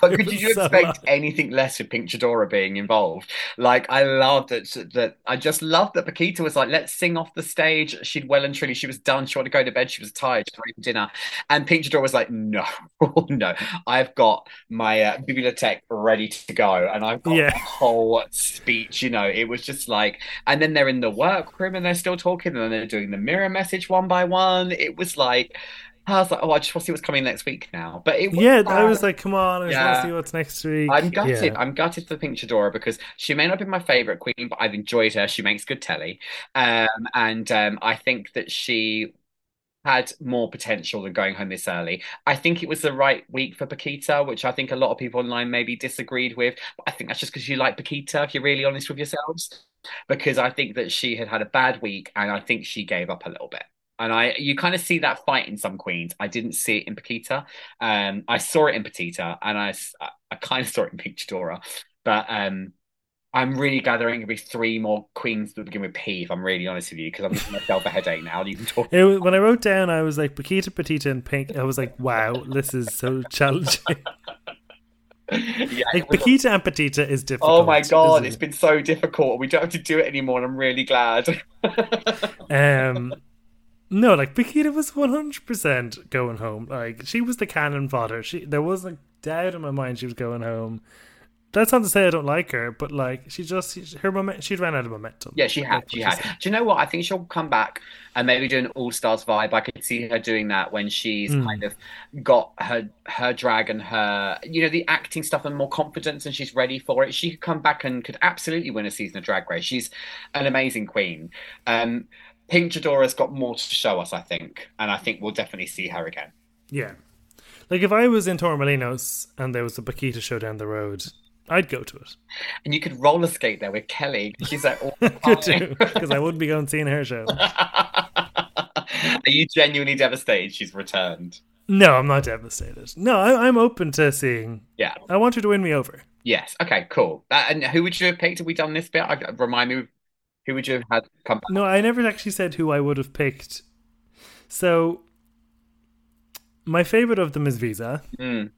But could you so expect long. anything less with Pink Chadora being involved? Like, I love that. That I just love that Pakita was like, "Let's sing off the stage." She'd well and truly, she was done. She wanted to go to bed. She was tired. She was ready for dinner. And Pink Chadora was like, "No, no, I've got my uh, bibliothèque ready to go, and I've got Yeah. a whole speech." You know, it was just like, and then they're in the workroom and they're still talking, and then they're doing the mirror message one by one. It was like. I was like, oh, I just want to see what's coming next week now. But it was Yeah, I was like, come on, I just want to see what's next week. I'm gutted. Yeah. I'm gutted for Pink Chadora because she may not be my favorite queen, but I've enjoyed her. She makes good telly, um, and um, I think that she had more potential than going home this early. I think it was the right week for Pakita, which I think a lot of people online maybe disagreed with. But I think that's just because you like Pakita, if you're really honest with yourselves. Because I think that she had had a bad week and I think she gave up a little bit. And I, you kind of see that fight in some queens. I didn't see it in Pakita. Um, I saw it in Pitita, and I, I kind of saw it in Pink Chadora. But um, I'm really gathering to be three more queens that begin with P. If I'm really honest with you, because I'm giving myself a headache now. You can talk. It, when I wrote down, I was like Pakita, Pitita, and Pink. I was like, wow, this is so challenging. yeah, like Pakita and Pitita is difficult. Oh my god, it's it? been so difficult. We don't have to do it anymore, and I'm really glad. um, no, like Pakita was 100 percent going home. Like she was the cannon fodder. She there was a doubt in my mind she was going home that's not to say I don't like her, but like she just her moment she ran out of momentum. Yeah, she had. She had. Do you know what? I think she'll come back and maybe do an All Stars vibe. I could see her doing that when she's mm. kind of got her her drag and her you know the acting stuff and more confidence, and she's ready for it. She could come back and could absolutely win a season of Drag Race. She's an amazing queen. Um, Pink Chadora's got more to show us, I think, and I think we'll definitely see her again. Yeah. Like if I was in Torremolinos and there was a Pakita show down the road, I'd go to it. And you could roller skate there with Kelly. She's like, all could do because I wouldn't be going seeing her show. Are you genuinely devastated she's returned? No, I'm not devastated. No, I, am open to seeing. Yeah, I want her to win me over. Yes. Okay. Cool. Uh, and who would you have picked if we done this bit? I, remind me, who would you have had come? Back? No, I never actually said who I would have picked. So, my favorite of them is Visa. Mm.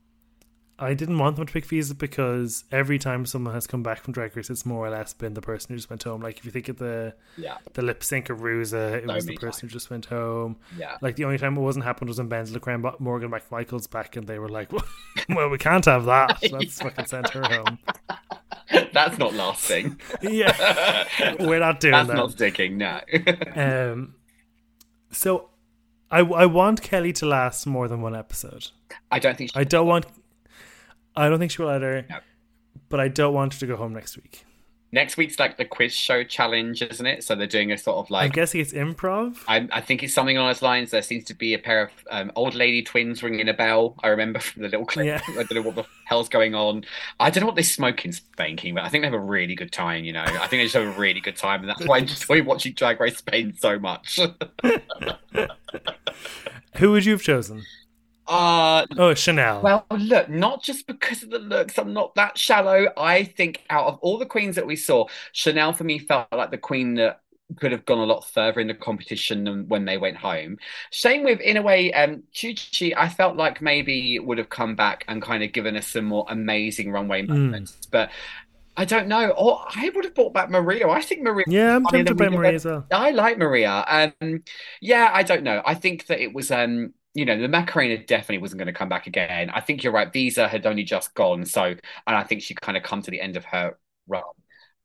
I didn't want them to pick Visa because every time someone has come back from Drag Race, it's more or less been the person who just went home. Like if you think of the yeah. the lip sync of Ruza, it so was the person times. who just went home. Yeah. Like the only time it wasn't happened was when BenDeLaCreme's Morgan McMichael's back, and they were like, "Well, we can't have that. Let's yeah. fucking send her home." That's not lasting. yeah, we're not doing that. That's that. not sticking. No. um. So, I I want Kelly to last more than one episode. I don't think. I don't want I don't think she will either. No. But I don't want her to go home next week. Next week's like the quiz show challenge, isn't it? So they're doing a sort of like. I'm guessing it's improv. I, I think it's something on those lines. There seems to be a pair of um, old lady twins ringing a bell. I remember from the little clip. Yeah. I don't know what the hell's going on. I don't know what they smoke in Spain, but I think they have a really good time. You know, I think they just have a really good time, and that's why I enjoy watching Drag Race Spain so much. Who would you have chosen? Uh, oh, Chanel. Well, look, not just because of the looks, I'm not that shallow. I think out of all the queens that we saw, Chanel for me felt like the queen that could have gone a lot further in the competition than when they went home. Same with, in a way, um, Chi Chi, I felt like maybe would have come back and kind of given us some more amazing runway hmm. moments. Mm. But I don't know. Or I would have brought back Maria. I think Maria. Yeah, I'm tempted by Maria as well. I like Maria. Um, yeah, I don't know. I think that it was um you know, the Macarena definitely wasn't going to come back again. I think you're right. Visa had only just gone. So, and I think she kind of come to the end of her run.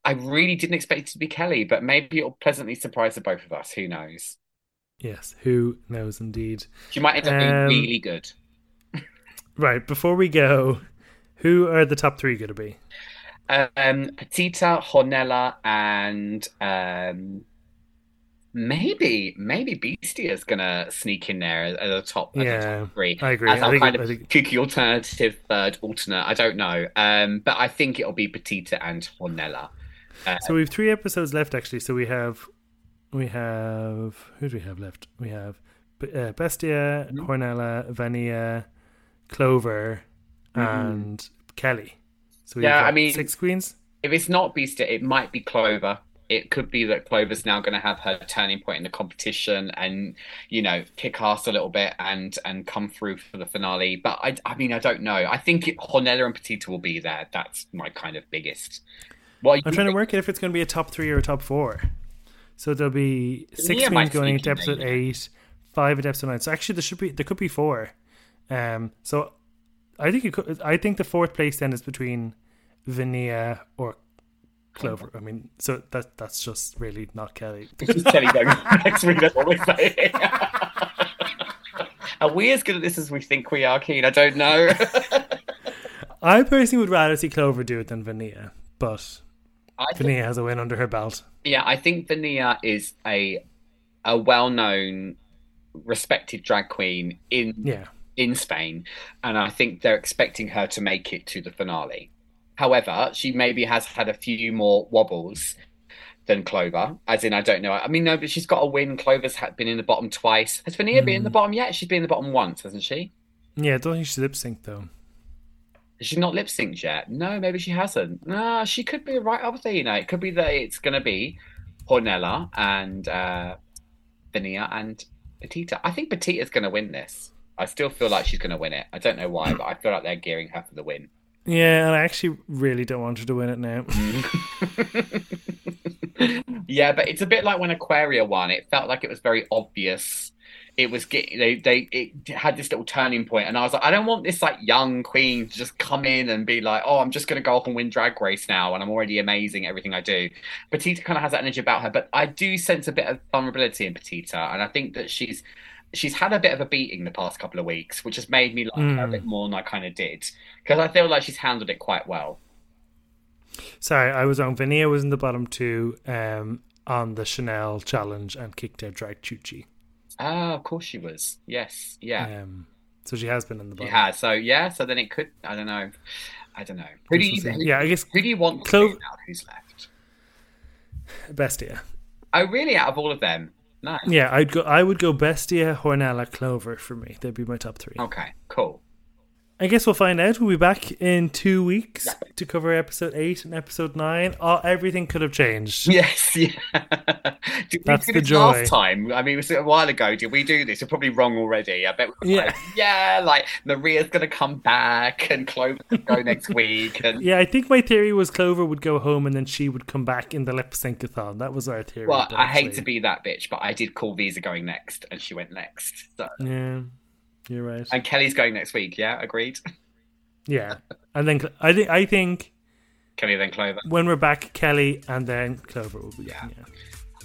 I really didn't expect it to be Kelly, but maybe it'll pleasantly surprise the both of us. Who knows? Yes, who knows indeed. She might end up um, being really good. right. Before we go, who are the top three going to be? Um, Pitita, Hornella, and um, maybe maybe Beastie is gonna sneak in there at the top. Yeah, the top three. I agree. As our kind of think... kooky alternative third alternate. I don't know, um, but I think it'll be Pitita and Hornella. Uh, so we have three episodes left actually. So we have we have who do we have left? We have uh, Bestia, mm-hmm. Hornella, Vania, Clover, mm-hmm. and Kelly. So yeah, I mean six queens. If it's not Beastie, it might be Clover it could be that Clover's now going to have her turning point in the competition and you know kick ass a little bit and and come through for the finale. But I, I mean, I don't know. I think it, Hornella and Pitita will be there. That's my kind of biggest. Well, I'm trying to work it if it's going to be a top three or a top four. So there'll be six yeah, queens going into episode eight, five into episode nine. So actually, there should be there could be four. Um, so I think it could. I think the fourth place then is between Vania or Clover. I mean, so that that's just really not Kelly. It's just Kelly going next week. That's what we say. Are we as good at this as we think we are, Cian? I don't know. I personally would rather see Clover do it than Vania, but I Vania has a win under her belt. Yeah, I think Vania is a a well known respected drag queen in Yeah. in Spain, and I think they're expecting her to make it to the finale. However, she maybe has had a few more wobbles than Clover, as in I don't know. I mean, no, but she's got a win. Clover's had been in the bottom twice. Has Vania been in the bottom yet? She's been in the bottom once, hasn't she? Yeah, I don't think she's lip synced though. She's not lip synced yet. No, maybe she hasn't. No, she could be right up there. You know, it could be that it's going to be Hornella and uh, Vania and Pitita. I think Pitita's going to win this. I still feel like she's going to win it. I don't know why, but I feel like they're gearing her for the win. Yeah, and I actually really don't want her to win it now. yeah, but it's a bit like when Aquaria won. It felt like it was very obvious. It was getting they they it had this little turning point, and I was like, I don't want this like young queen to just come in and be like, oh, I'm just gonna go off and win Drag Race now, and I'm already amazing at everything I do. Pitita kind of has that energy about her, but I do sense a bit of vulnerability in Pitita, and I think that she's she's had a bit of a beating the past couple of weeks, which has made me like her a Mm. bit more than I kind of did because I feel like she's handled it quite well. Sorry, I was wrong. Vania was in the bottom two um, on the Chanel challenge and kicked out Drag Chuchi. Ah, of course she was. Yes, yeah. Um, so she has been in the bottom. Yeah, so yeah, so then it could. I don't know. I don't know. Who do you? Who, Yeah, I guess who do you want to Clo-? Who's left? Bestia. Oh, really? Out of all of them? No. Yeah, I'd go. I would go Bestia, Hornella, Clover for me. They'd be my top three. Okay. Cool. I guess we'll find out. We'll be back in two weeks to cover episode eight and episode nine. All, everything could have changed. Yes. Yeah. did That's we the do this joy. last time? I mean, it was a while ago. Did we do this? We're probably wrong already. I bet. We Yeah. Like, yeah. Like Maria's gonna come back and Clover's gonna go next week. And Yeah, I think my theory was Clover would go home and then she would come back in the lip syncathon. That was our theory. well, I hate to be that bitch, but I did call Visa going next, and she went next. So. Yeah, you're right. And Kelly's going next week. Yeah, agreed. Yeah, and then I think I think Kelly then Clover. when we're back, Kelly and then Clover will be. Yeah. Yeah.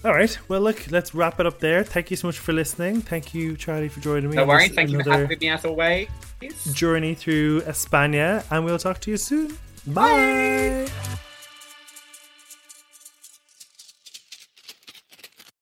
All right. Well, look, let's wrap it up there. Thank you so much for listening. Thank you, Charlie, for joining me. No worries. Thank you for having me as always. journey through España, and we'll talk to you soon. Bye.